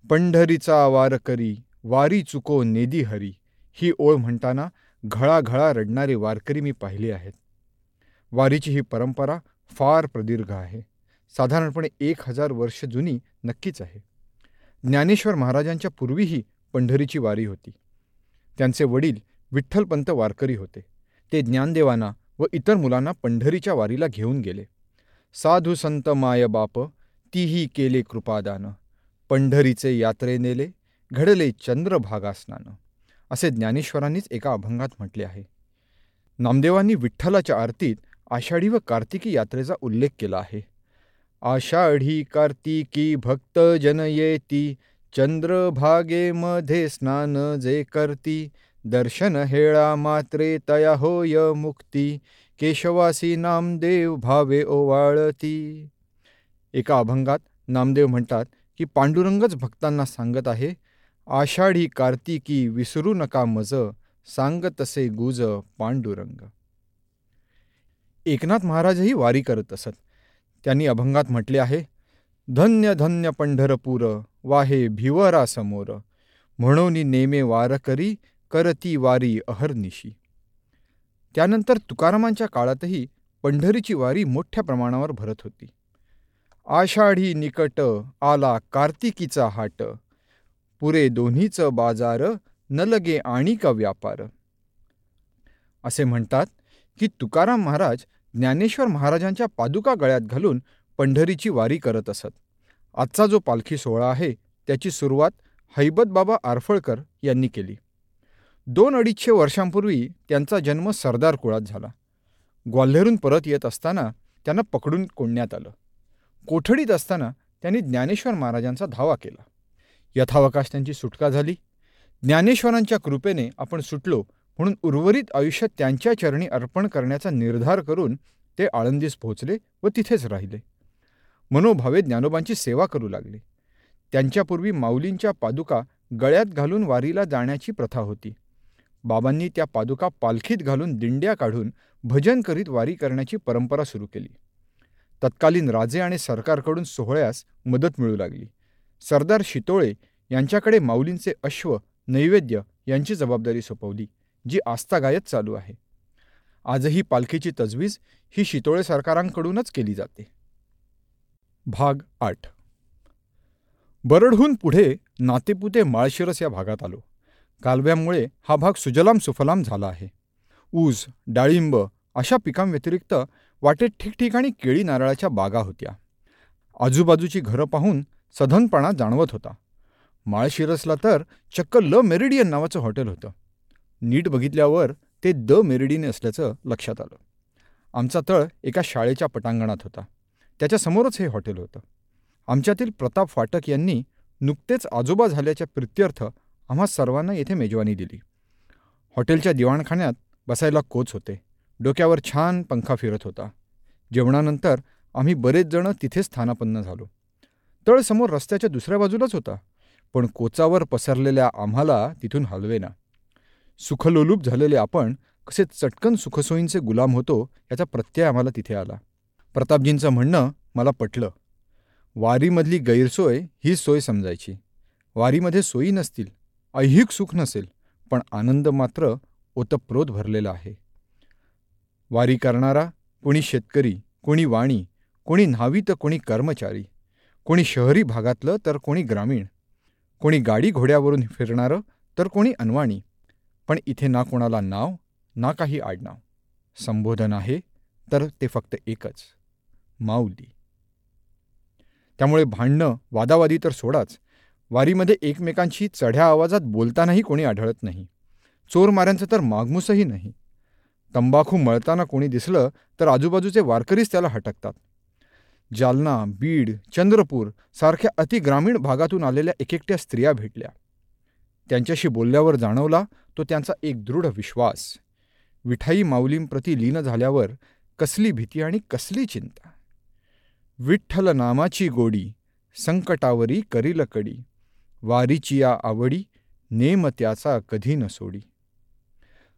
पंढरीचा वारकरी वारी चुको नेदी हरी ही ओळ म्हणताना घळाघळा रडणारे वारकरी मी पाहिले आहेत. वारीची ही परंपरा फार प्रदीर्घ आहे. साधारणपणे एक हजार वर्ष जुनी नक्कीच आहे. ज्ञानेश्वर महाराजांच्या पूर्वीही पंढरीची वारी होती. त्यांचे वडील विठ्ठलपंत वारकरी होते. ते ज्ञानदेवांना व इतर मुलांना पंढरीच्या वारीला घेऊन गेले. साधू संत माय बाप तीही केले कृपादान. पंढरीचे यात्रे नेले घडले चंद्रभागास्नान. असे ज्ञानेश्वरांनीच एका अभंगात म्हटले आहे. नामदेवांनी विठ्ठलाच्या आरतीत आषाढी व कार्तिकी यात्रेचा उल्लेख केला आहे. आषाढी कार्तिकी भक्त जन येती चंद्रभागेमध्ये स्नान जे करती दर्शन हेळा मात्रे तया होय मुक्ती केशवासी नामदेव भावे ओवाळती. एका अभंगात नामदेव म्हणतात की पांडुरंगच भक्तांना सांगत आहे आषाढी कार्तिकी विसरू नका मज सांग तसे गुज पांडुरंग. एकनाथ महाराजही वारी करत असत. त्यांनी अभंगात म्हटले आहे धन्य धन्य पंढरपूर वाहे भिवरा समोर म्हणून नेमे वार करी करती वारी अहर्निशी. त्यानंतर तुकारामांच्या काळातही पंढरीची वारी मोठ्या प्रमाणावर भरत होती. आषाढी निकट आला कार्तिकीचा हाट. पुरे दोन्हीचं बाजार न लगे आणि का व्यापार. असे म्हणतात की तुकाराम महाराज ज्ञानेश्वर महाराजांच्या पादुका गळ्यात घालून पंढरीची वारी करत असत. आजचा जो पालखी सोहळा आहे त्याची सुरुवात हैबत बाबा आरफळकर यांनी केली. दोन अडीचशे वर्षांपूर्वी त्यांचा जन्म सरदार कुळात झाला. ग्वाल्हेरून परत येत असताना त्यांना पकडून कोंडण्यात आलं. कोठडीत असताना त्यांनी ज्ञानेश्वर महाराजांचा धावा केला. यथावकाश त्यांची सुटका झाली. ज्ञानेश्वरांच्या कृपेने आपण सुटलो म्हणून उर्वरित आयुष्य त्यांच्या चरणी अर्पण करण्याचा निर्धार करून ते आळंदीस पोहोचले व तिथेच राहिले. मनोभावे ज्ञानोबांची सेवा करू लागले. त्यांच्यापूर्वी माऊलींच्या पादुका गळ्यात घालून वारीला जाण्याची प्रथा होती. बाबांनी त्या पादुका पालखीत घालून दिंड्या काढून भजन करीत वारी करण्याची परंपरा सुरू केली. तत्कालीन राजे आणि सरकारकडून सोहळ्यास मदत मिळू लागली. सरदार शितोळे यांच्याकडे माऊलींचे अश्व नैवेद्य यांची जबाबदारी सोपवली जी आस्थागायत चालू आहे. आजही पालखीची तजवीज ही शितोळे सरकारांकडूनच केली जाते. भाग आठ. बरडहून पुढे नातेपुते माळशिरस या भागात आलो. कालव्यामुळे हा भाग सुजलाम सुफलाम झाला आहे. ऊस डाळिंब अशा पिकांव्यतिरिक्त वाटेत ठिकठिकाणी केळी नारळाच्या बागा होत्या. आजूबाजूची घरं पाहून सधनपणा जाणवत होता. माळशिरसला तर चक्क ल मेरिडियन नावाचं हॉटेल होतं. नीट बघितल्यावर ते द मेरिडियन असल्याचं लक्षात आलं. आमचा तळ एका शाळेच्या पटांगणात होता. त्याच्यासमोरच हे हॉटेल होतं. आमच्यातील प्रताप फाटक यांनी नुकतेच आजोबा झाल्याच्या प्रित्यर्थ आम्हा सर्वांना येथे मेजवानी दिली. हॉटेलच्या दिवाणखान्यात बसायला कोच होते. डोक्यावर छान पंखा फिरत होता. जेवणानंतर आम्ही बरेच जण तिथे स्थानापन्न झालो. तळ समोर रस्त्याच्या दुसऱ्या बाजूलाच होता. पण कोचावर पसरलेल्या आम्हाला तिथून हलवेना. सुखलोलूप झालेले आपण कसे चटकन सुखसोयींचे गुलाम होतो याचा प्रत्यय आम्हाला तिथे आला. प्रतापजींचं म्हणणं मला पटलं. वारीमधली गैरसोय ही सोय समजायची. वारीमध्ये सोयी नसतील. ऐहिक सुख नसेल पण आनंद मात्र ओतप्रोत भरलेला आहे. वारी करणारा कोणी शेतकरी कोणी वाणी कोणी न्हावी तर कोणी कर्मचारी कोणी शहरी भागातलं तर कोणी ग्रामीण कोणी गाडी घोड्यावरून फिरणारं तर कोणी अनवाणी पण इथे ना कोणाला नाव ना काही आडनाव. संबोधन आहे तर ते फक्त एकच माऊली. त्यामुळे भांडणं वादावादी तर सोडाच वारीमध्ये एकमेकांशी चढ्या आवाजात बोलतानाही कोणी आढळत नाही. चोरमाऱ्यांचं तर मागमूसही नाही. तंबाखू मळताना कोणी दिसलं तर आजूबाजूचे वारकरीच त्याला हटकतात. जालना बीड चंद्रपूर सारख्या अतिग्रामीण भागातून आलेल्या एकेकट्या स्त्रिया भेटल्या. त्यांच्याशी बोलल्यावर जाणवला तो त्यांचा एक दृढ विश्वास. विठाई माऊलींप्रती लीन झाल्यावर कसली भीती आणि कसली चिंता. विठ्ठल नामाची गोडी संकटावरी करील कडी वारीची या आवडी नेम त्याचा कधी न सोडी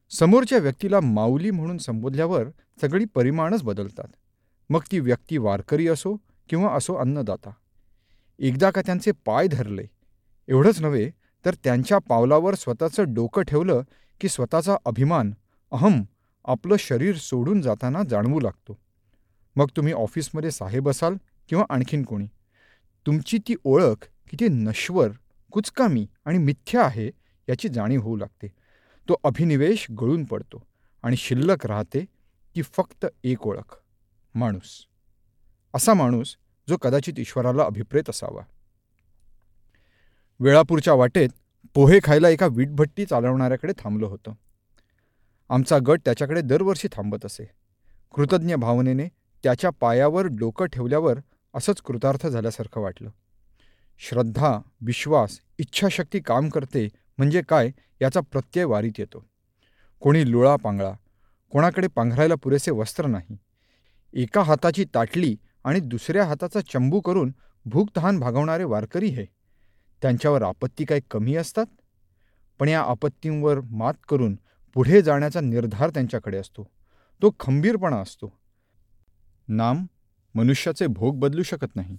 समोरच्या व्यक्तीला माऊली म्हणून संबोधल्यावर सगळी परिमाणच बदलतात. मग ती व्यक्ती वारकरी असो किंवा असो अन्नदाता. एकदा का त्यांचे पाय धरले. एवढंच नव्हे तर त्यांच्या पावलावर स्वतःचं डोकं ठेवलं की स्वतःचा अभिमान अहम आपलं शरीर सोडून जाताना जाणवू लागतो. मग तुम्ही ऑफिसमध्ये साहेब असाल किंवा आणखीन कोणी. तुमची ती ओळख किती नश्वर कुचकामी आणि मिथ्या आहे याची जाणीव होऊ लागते. तो अभिनिवेश गळून पडतो आणि शिल्लक राहते की फक्त एक ओळख माणूस. असा माणूस जो कदाचित ईश्वराला अभिप्रेत असावा. वेळापूरच्या वाटेत पोहे खायला एका वीटभट्टी चालवणाऱ्याकडे थांबलं होतं. आमचा गट त्याच्याकडे दरवर्षी थांबत असे. कृतज्ञ भावनेने त्याच्या पायावर डोकं ठेवल्यावर असंच कृतार्थ झाल्यासारखं वाटलं. श्रद्धा विश्वास इच्छाशक्ती काम करते म्हणजे काय याचा प्रत्यय वारीत येतो. कोणी लुळा पांगळा कोणाकडे पांघरायला पुरेसे वस्त्र नाही. एका हाताची ताटली आणि दुसऱ्या हाताचा चंबू करून भूक तहान भागवणारे वारकरी हे. त्यांच्यावर आपत्ती काही कमी असतात? पण या आपत्तींवर मात करून पुढे जाण्याचा निर्धार त्यांच्याकडे असतो. तो खंबीरपणा असतो. नाम मनुष्याचे भोग बदलू शकत नाही.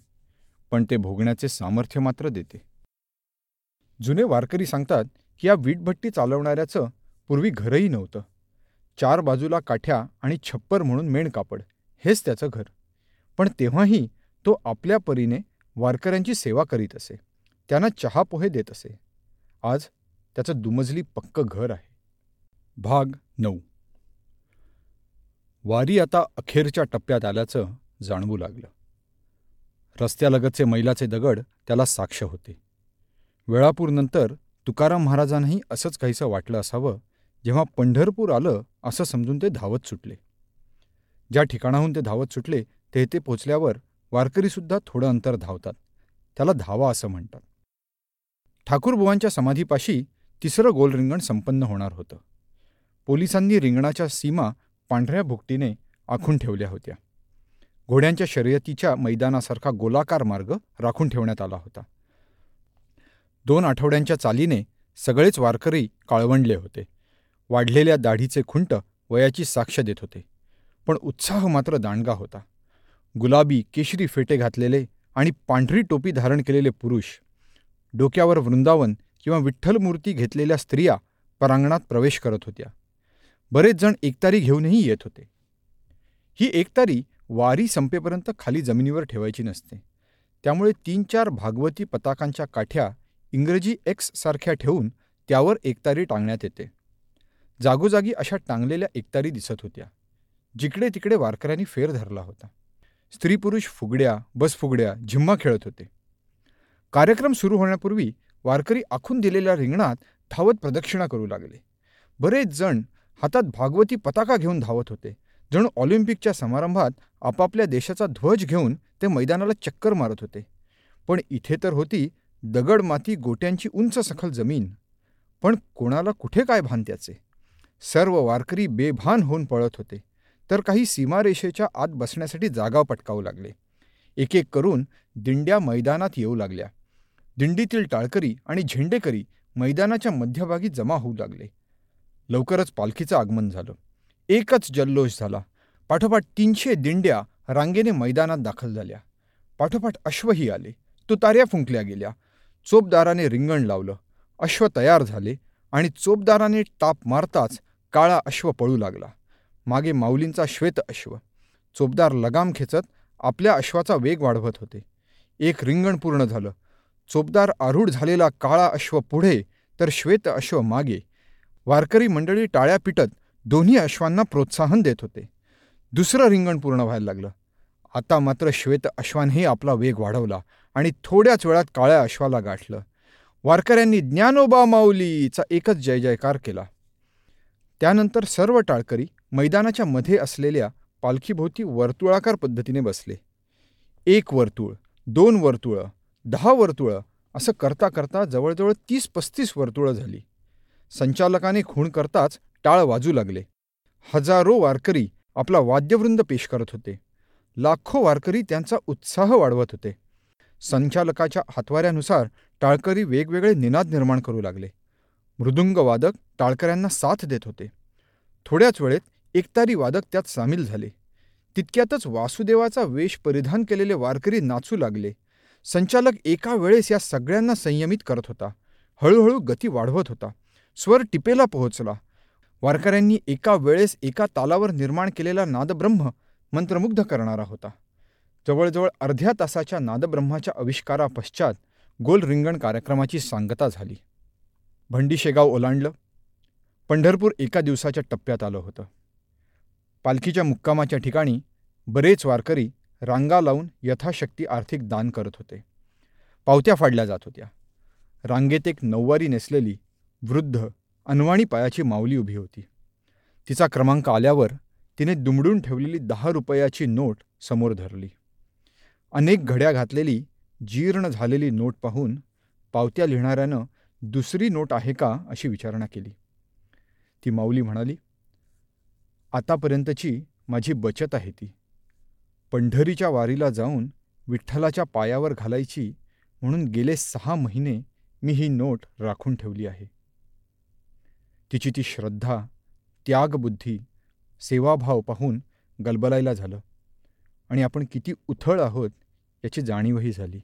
पण ते भोगण्याचे सामर्थ्य मात्र देते. जुने वारकरी सांगतात की या वीटभट्टी चालवणाऱ्याचं पूर्वी घरही नव्हतं. चार बाजूला काठ्या आणि छप्पर म्हणून मेण कापड हेच त्याचं घर. पण तेव्हाही तो आपल्या परीने वारकऱ्यांची सेवा करीत असे. त्यांना चहा पोहे देत असे. आज त्याचं दुमजली पक्क घर आहे. भाग नऊ. वारी आता अखेरच्या टप्प्यात आल्याचं जाणवू लागलं. रस्त्यालगतचे मैलाचे दगड त्याला साक्ष होते. वेळापूरनंतर तुकाराम महाराजांनाही असंच काहीसं वाटलं असावं जेव्हा पंढरपूर आलं असं समजून ते धावत सुटले. ज्या ठिकाणाहून ते धावत सुटले ते ते पोचल्यावर वारकरीसुद्धा थोडं अंतर धावतात. त्याला धावा असं म्हणतात. ठाकूरबुवांच्या समाधीपाशी तिसरं गोल रिंगण संपन्न होणार होतं. पोलिसांनी रिंगणाच्या सीमा पांढऱ्या भुकटीने आखून ठेवल्या होत्या. घोड्यांच्या शर्यतीच्या मैदानासारखा गोलाकार मार्ग राखून ठेवण्यात आला होता. दोन आठवड्यांच्या चालीने सगळेच वारकरी काळवंडले होते. वाढलेल्या दाढीचे खुंट वयाची साक्ष देत होते. पण उत्साह मात्र दांडगा होता. गुलाबी केशरी फेटे घातलेले आणि पांढरी टोपी धारण केलेले पुरुष डोक्यावर वृंदावन किंवा विठ्ठल मूर्ती घेतलेल्या स्त्रिया परांगणात प्रवेश करत होत्या. बरेच जण एकतारी घेऊनही येत होते. ही एकतारी वारी संपेपर्यंत खाली जमिनीवर ठेवायची नसते. त्यामुळे तीन चार भागवती पताकांच्या काठ्या इंग्रजी एक्स सारख्या ठेवून त्यावर एकतारी टांगण्यात येते. जागोजागी अशा टांगलेल्या एकतारी दिसत होत्या. जिकडे तिकडे वारकऱ्यांनी फेर धरला होता. स्त्री पुरुष फुगड्या बसफुगड्या झिम्मा खेळत होते. कार्यक्रम सुरू होण्यापूर्वी वारकरी आखून दिलेल्या रिंगणात धावत प्रदक्षिणा करू लागले. बरेच जण हातात भागवती पताका घेऊन धावत होते. जणू ऑलिम्पिकच्या समारंभात आपापल्या देशाचा ध्वज घेऊन ते मैदानाला चक्कर मारत होते. पण इथे तर होती दगड माती गोट्यांची उंच सखल जमीन. पण कोणाला कुठे काय भान त्याचे? सर्व वारकरी बेभान होऊन पळत होते. तर काही सीमारेषेच्या आत बसण्यासाठी जागा पटकावू लागले. एक एक करून दिंड्या मैदानात येऊ लागल्या. दिंडीतील टाळकरी आणि झेंडेकरी मैदानाच्या मध्यभागी जमा होऊ लागले. लवकरच पालखीचं आगमन झालं. एकच जल्लोष झाला. पाठोपाठ तीनशे दिंड्या रांगेने मैदानात दाखल झाल्या. पाठोपाठ अश्वही आले तुतार्या फुंकल्या गेल्या. चोपदाराने रिंगण लावलं. अश्व तयार झाले आणि चोपदाराने टाप मारताच काळा अश्व पळू लागला. मागे माऊलींचा श्वेत अश्व. चोपदार लगाम खेचत आपल्या अश्वाचा वेग वाढवत होते. एक रिंगण पूर्ण झालं. चोपदार आरूढ झालेला काळा अश्व पुढे तर श्वेत अश्व मागे. वारकरी मंडळी टाळ्या पिटत दोन्ही अश्वांना प्रोत्साहन देत होते. दुसरं रिंगण पूर्ण व्हायला लागलं. आता मात्र श्वेत अश्वानेही आपला वेग वाढवला आणि थोड्याच वेळात काळ्या अश्वाला गाठलं. वारकऱ्यांनी ज्ञानोबा माऊलीचा एकच जय जयकार केला. त्यानंतर सर्व टाळकरी मैदानाच्या मध्ये असलेल्या पालखीभोवती वर्तुळाकार पद्धतीने बसले. एक वर्तुळ दोन वर्तुळं दहा वर्तुळं असं करता करता जवळजवळ तीस पस्तीस वर्तुळं झाली. संचालकाने खूण करताच टाळ वाजू लागले. हजारो वारकरी आपला वाद्यवृंद पेश करत होते. लाखो वारकरी त्यांचा उत्साह वाढवत होते. संचालकाच्या हातवाऱ्यानुसार टाळकरी वेगवेगळे निनाद निर्माण करू लागले. मृदुंग वादक टाळकऱ्यांना साथ देत होते. थोड्याच वेळेत एकतारी वादक त्यात सामील झाले. तितक्यातच वासुदेवाचा वेश परिधान केलेले वारकरी नाचू लागले. संचालक एका वेळेस या सगळ्यांना संयमित करत होता. हळूहळू गती वाढवत होता. स्वर टिपेला पोहोचला. वारकऱ्यांनी एका वेळेस एका तालावर निर्माण केलेला नादब्रह्म मंत्रमुग्ध करणारा होता. जवळजवळ अर्ध्या तासाच्या नादब्रह्माच्या आविष्कारापश्चात गोल रिंगण कार्यक्रमाची सांगता झाली. भंडीशेगाव ओलांडलं. पंढरपूर एका दिवसाच्या टप्प्यात आलं होतं. पालखीच्या मुक्कामाच्या ठिकाणी बरेच वारकरी रांगा लावून यथाशक्ती आर्थिक दान करत होते. पावत्या फाडल्या जात होत्या. रांगेत एक नऊवारी नेसलेली वृद्ध अनवाणी पायाची माऊली उभी होती. तिचा क्रमांक आल्यावर तिने दुमडून ठेवलेली दहा रुपयाची नोट समोर धरली. अनेक घड्या घातलेली जीर्ण झालेली नोट पाहून पावत्या लिहिणाऱ्यानं दुसरी नोट आहे का अशी विचारणा केली. ती माऊली म्हणाली आतापर्यंतची माझी बचत आहे ती. पंढरीच्या वारीला जाऊन विठ्ठलाच्या पायावर घालायची म्हणून गेले सहा महिने मी ही नोट राखून ठेवली आहे. तिची ती श्रद्धा त्यागबुद्धी सेवाभाव पाहून गलबलायला झालं. आणि आपण किती उथळ आहोत याची जाणीवही झाली.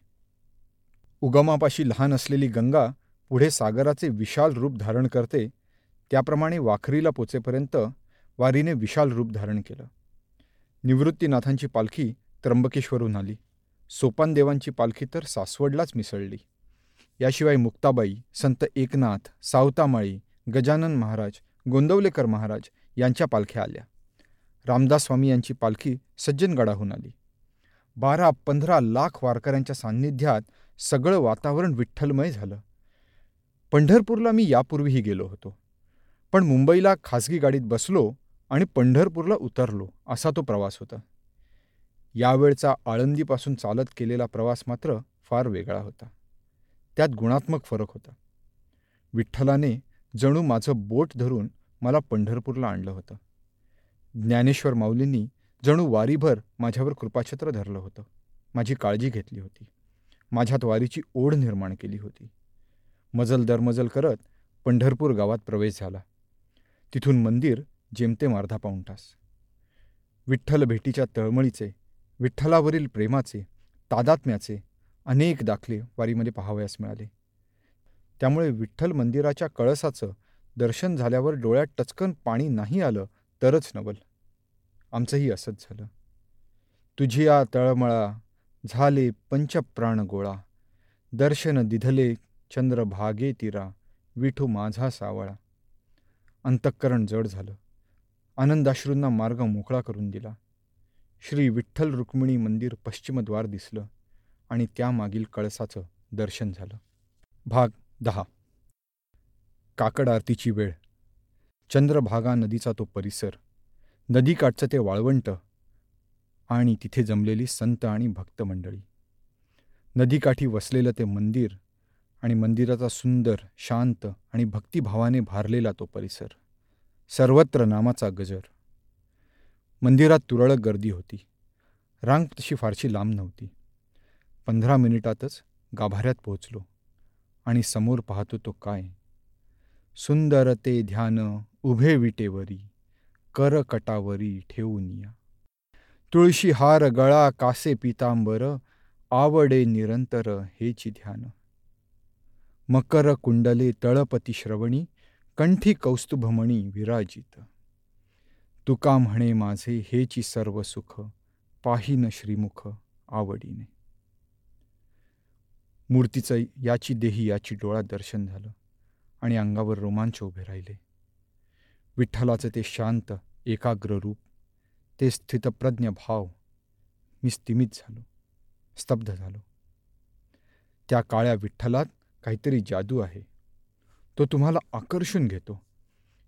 उगमापाशी लहान असलेली गंगा पुढे सागराचे विशाल रूप धारण करते त्याप्रमाणे वाखरीला पोचेपर्यंत वारीने विशाल रूप धारण केलं. निवृत्तीनाथांची पालखी त्र्यंबकेश्वरून आली. सोपानदेवांची पालखी तर सासवडलाच मिसळली. याशिवाय मुक्ताबाई संत एकनाथ सावतामाळी गजानन महाराज गोंदवलेकर महाराज यांच्या पालख्या आल्या. रामदास स्वामी यांची पालखी सज्जनगडाहून आली. बारा पंधरा लाख वारकऱ्यांच्या सान्निध्यात सगळं वातावरण विठ्ठलमय झालं. पंढरपूरला मी यापूर्वीही गेलो होतो. पण मुंबईला खासगी गाडीत बसलो आणि पंढरपूरला उतरलो असा तो प्रवास होता. यावेळचा आळंदीपासून चालत केलेला प्रवास मात्र फार वेगळा होता. त्यात गुणात्मक फरक होता. विठ्ठलाने जणू माझं बोट धरून मला पंढरपूरला आणलं होतं. ज्ञानेश्वर माऊलींनी जणू वारीभर माझ्यावर कृपाछत्र धरलं होतं. माझी काळजी घेतली होती. माझ्यात वारीची ओढ निर्माण केली होती. मजल दरमजल करत पंढरपूर गावात प्रवेश झाला. तिथून मंदिर जेमतेम अर्धा पाऊण तास. विठ्ठल भेटीच्या तळमळीचे विठ्ठलावरील प्रेमाचे तादात्म्याचे अनेक दाखले वारीमध्ये पाहावयास मिळाले. त्यामुळे विठ्ठल मंदिराच्या कळसाचं दर्शन झाल्यावर डोळ्यात टचकन पाणी नाही आलं तरच नवल. आमचंही असंच झालं. तुझी आ तळमळा झाले पंचप्राण गोळा. दर्शन दिधले चंद्रभागे तिरा विठू माझा सावळा. अंतःकरण जड झालं. आनंदाश्रूंना मार्ग मोकळा करून दिला. श्री विठ्ठल रुक्मिणी मंदिर पश्चिमद्वार दिसलं आणि त्यामागील कळसाचं दर्शन झालं. भाग दहा. काकड आरतीची वेळ. चंद्रभागा नदीचा तो परिसर. नदीकाठचं ते वाळवंट आणि तिथे जमलेली संत आणि भक्त मंडळी. नदीकाठी वसलेलं ते मंदिर आणि मंदिराचा सुंदर शांत आणि भक्तिभावाने भारलेला तो परिसर. सर्वत्र नामाचा गजर. मंदिरात तुरळक गर्दी होती. रांग तशी फारशी लांब नव्हती. पंधरा मिनिटातच गाभाऱ्यात पोहोचलो. आणि समोर पाहतो तो काय? सुंदर ते ध्यान उभे विटेवरी कर कटावरी ठेवून या. तुळशी हार गळा कासे पितांबर आवडे निरंतर हेची ध्यान. मकर कुंडले तळपती श्रवणी कंठी कौस्तुभमणी विराजित. तुका म्हणे माझे हेची सर्व सुख पाहिन श्रीमुख आवडीने. मूर्तीचं याची देही याची डोळा दर्शन झालं आणि अंगावर रोमांच उभे राहिले. विठ्ठलाचं ते शांत एकाग्र रूप ते स्थितप्रज्ञ भाव मी स्तिमित झालो स्तब्ध झालो. त्या काळ्या विठ्ठलात काहीतरी जादू आहे. तो तुम्हाला आकर्षून घेतो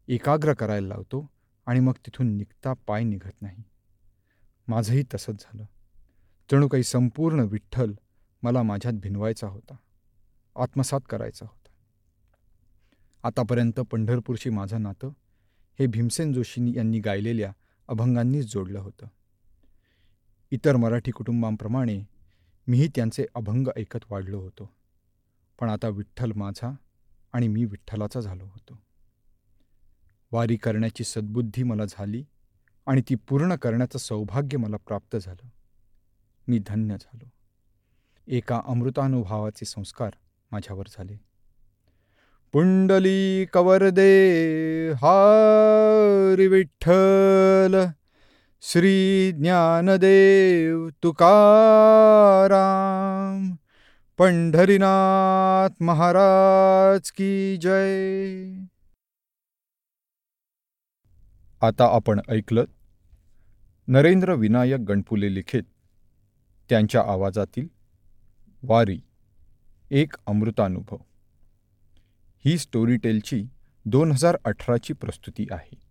एकाग्र करायला लावतो आणि मग तिथून निघता पाय निघत नाही. माझंही तसंच झालं. जणू काही संपूर्ण विठ्ठल मला माझ्यात भिनवायचा होता. आत्मसात करायचा होता. आतापर्यंत पंढरपूरशी माझं नातं हे भीमसेन जोशी यांनी गायलेल्या अभंगांनीच जोडलं होतं. इतर मराठी कुटुंबांप्रमाणे मीही त्यांचे अभंग ऐकत वाढलो होतो. पण आता विठ्ठल माझा आणि मी विठ्ठलाचा झालो होतो. वारी करण्याची सद्बुद्धी मला झाली आणि ती पूर्ण करण्याचं सौभाग्य मला प्राप्त झालं. मी धन्य झालो. एका अमृतानुभावाचे संस्कार माझ्यावर झाले. पुंडली कवरदे हारी विठ्ठल श्री ज्ञानदेव तुकाराम पंढरीनाथ महाराज की जय. आता आपण ऐकलं नरेंद्र विनायक गणपुले लिखित त्यांच्या आवाजातील वारी एक अमृतानुभव. ही स्टोरीटेलची दोन हजार अठराची प्रस्तुती आहे.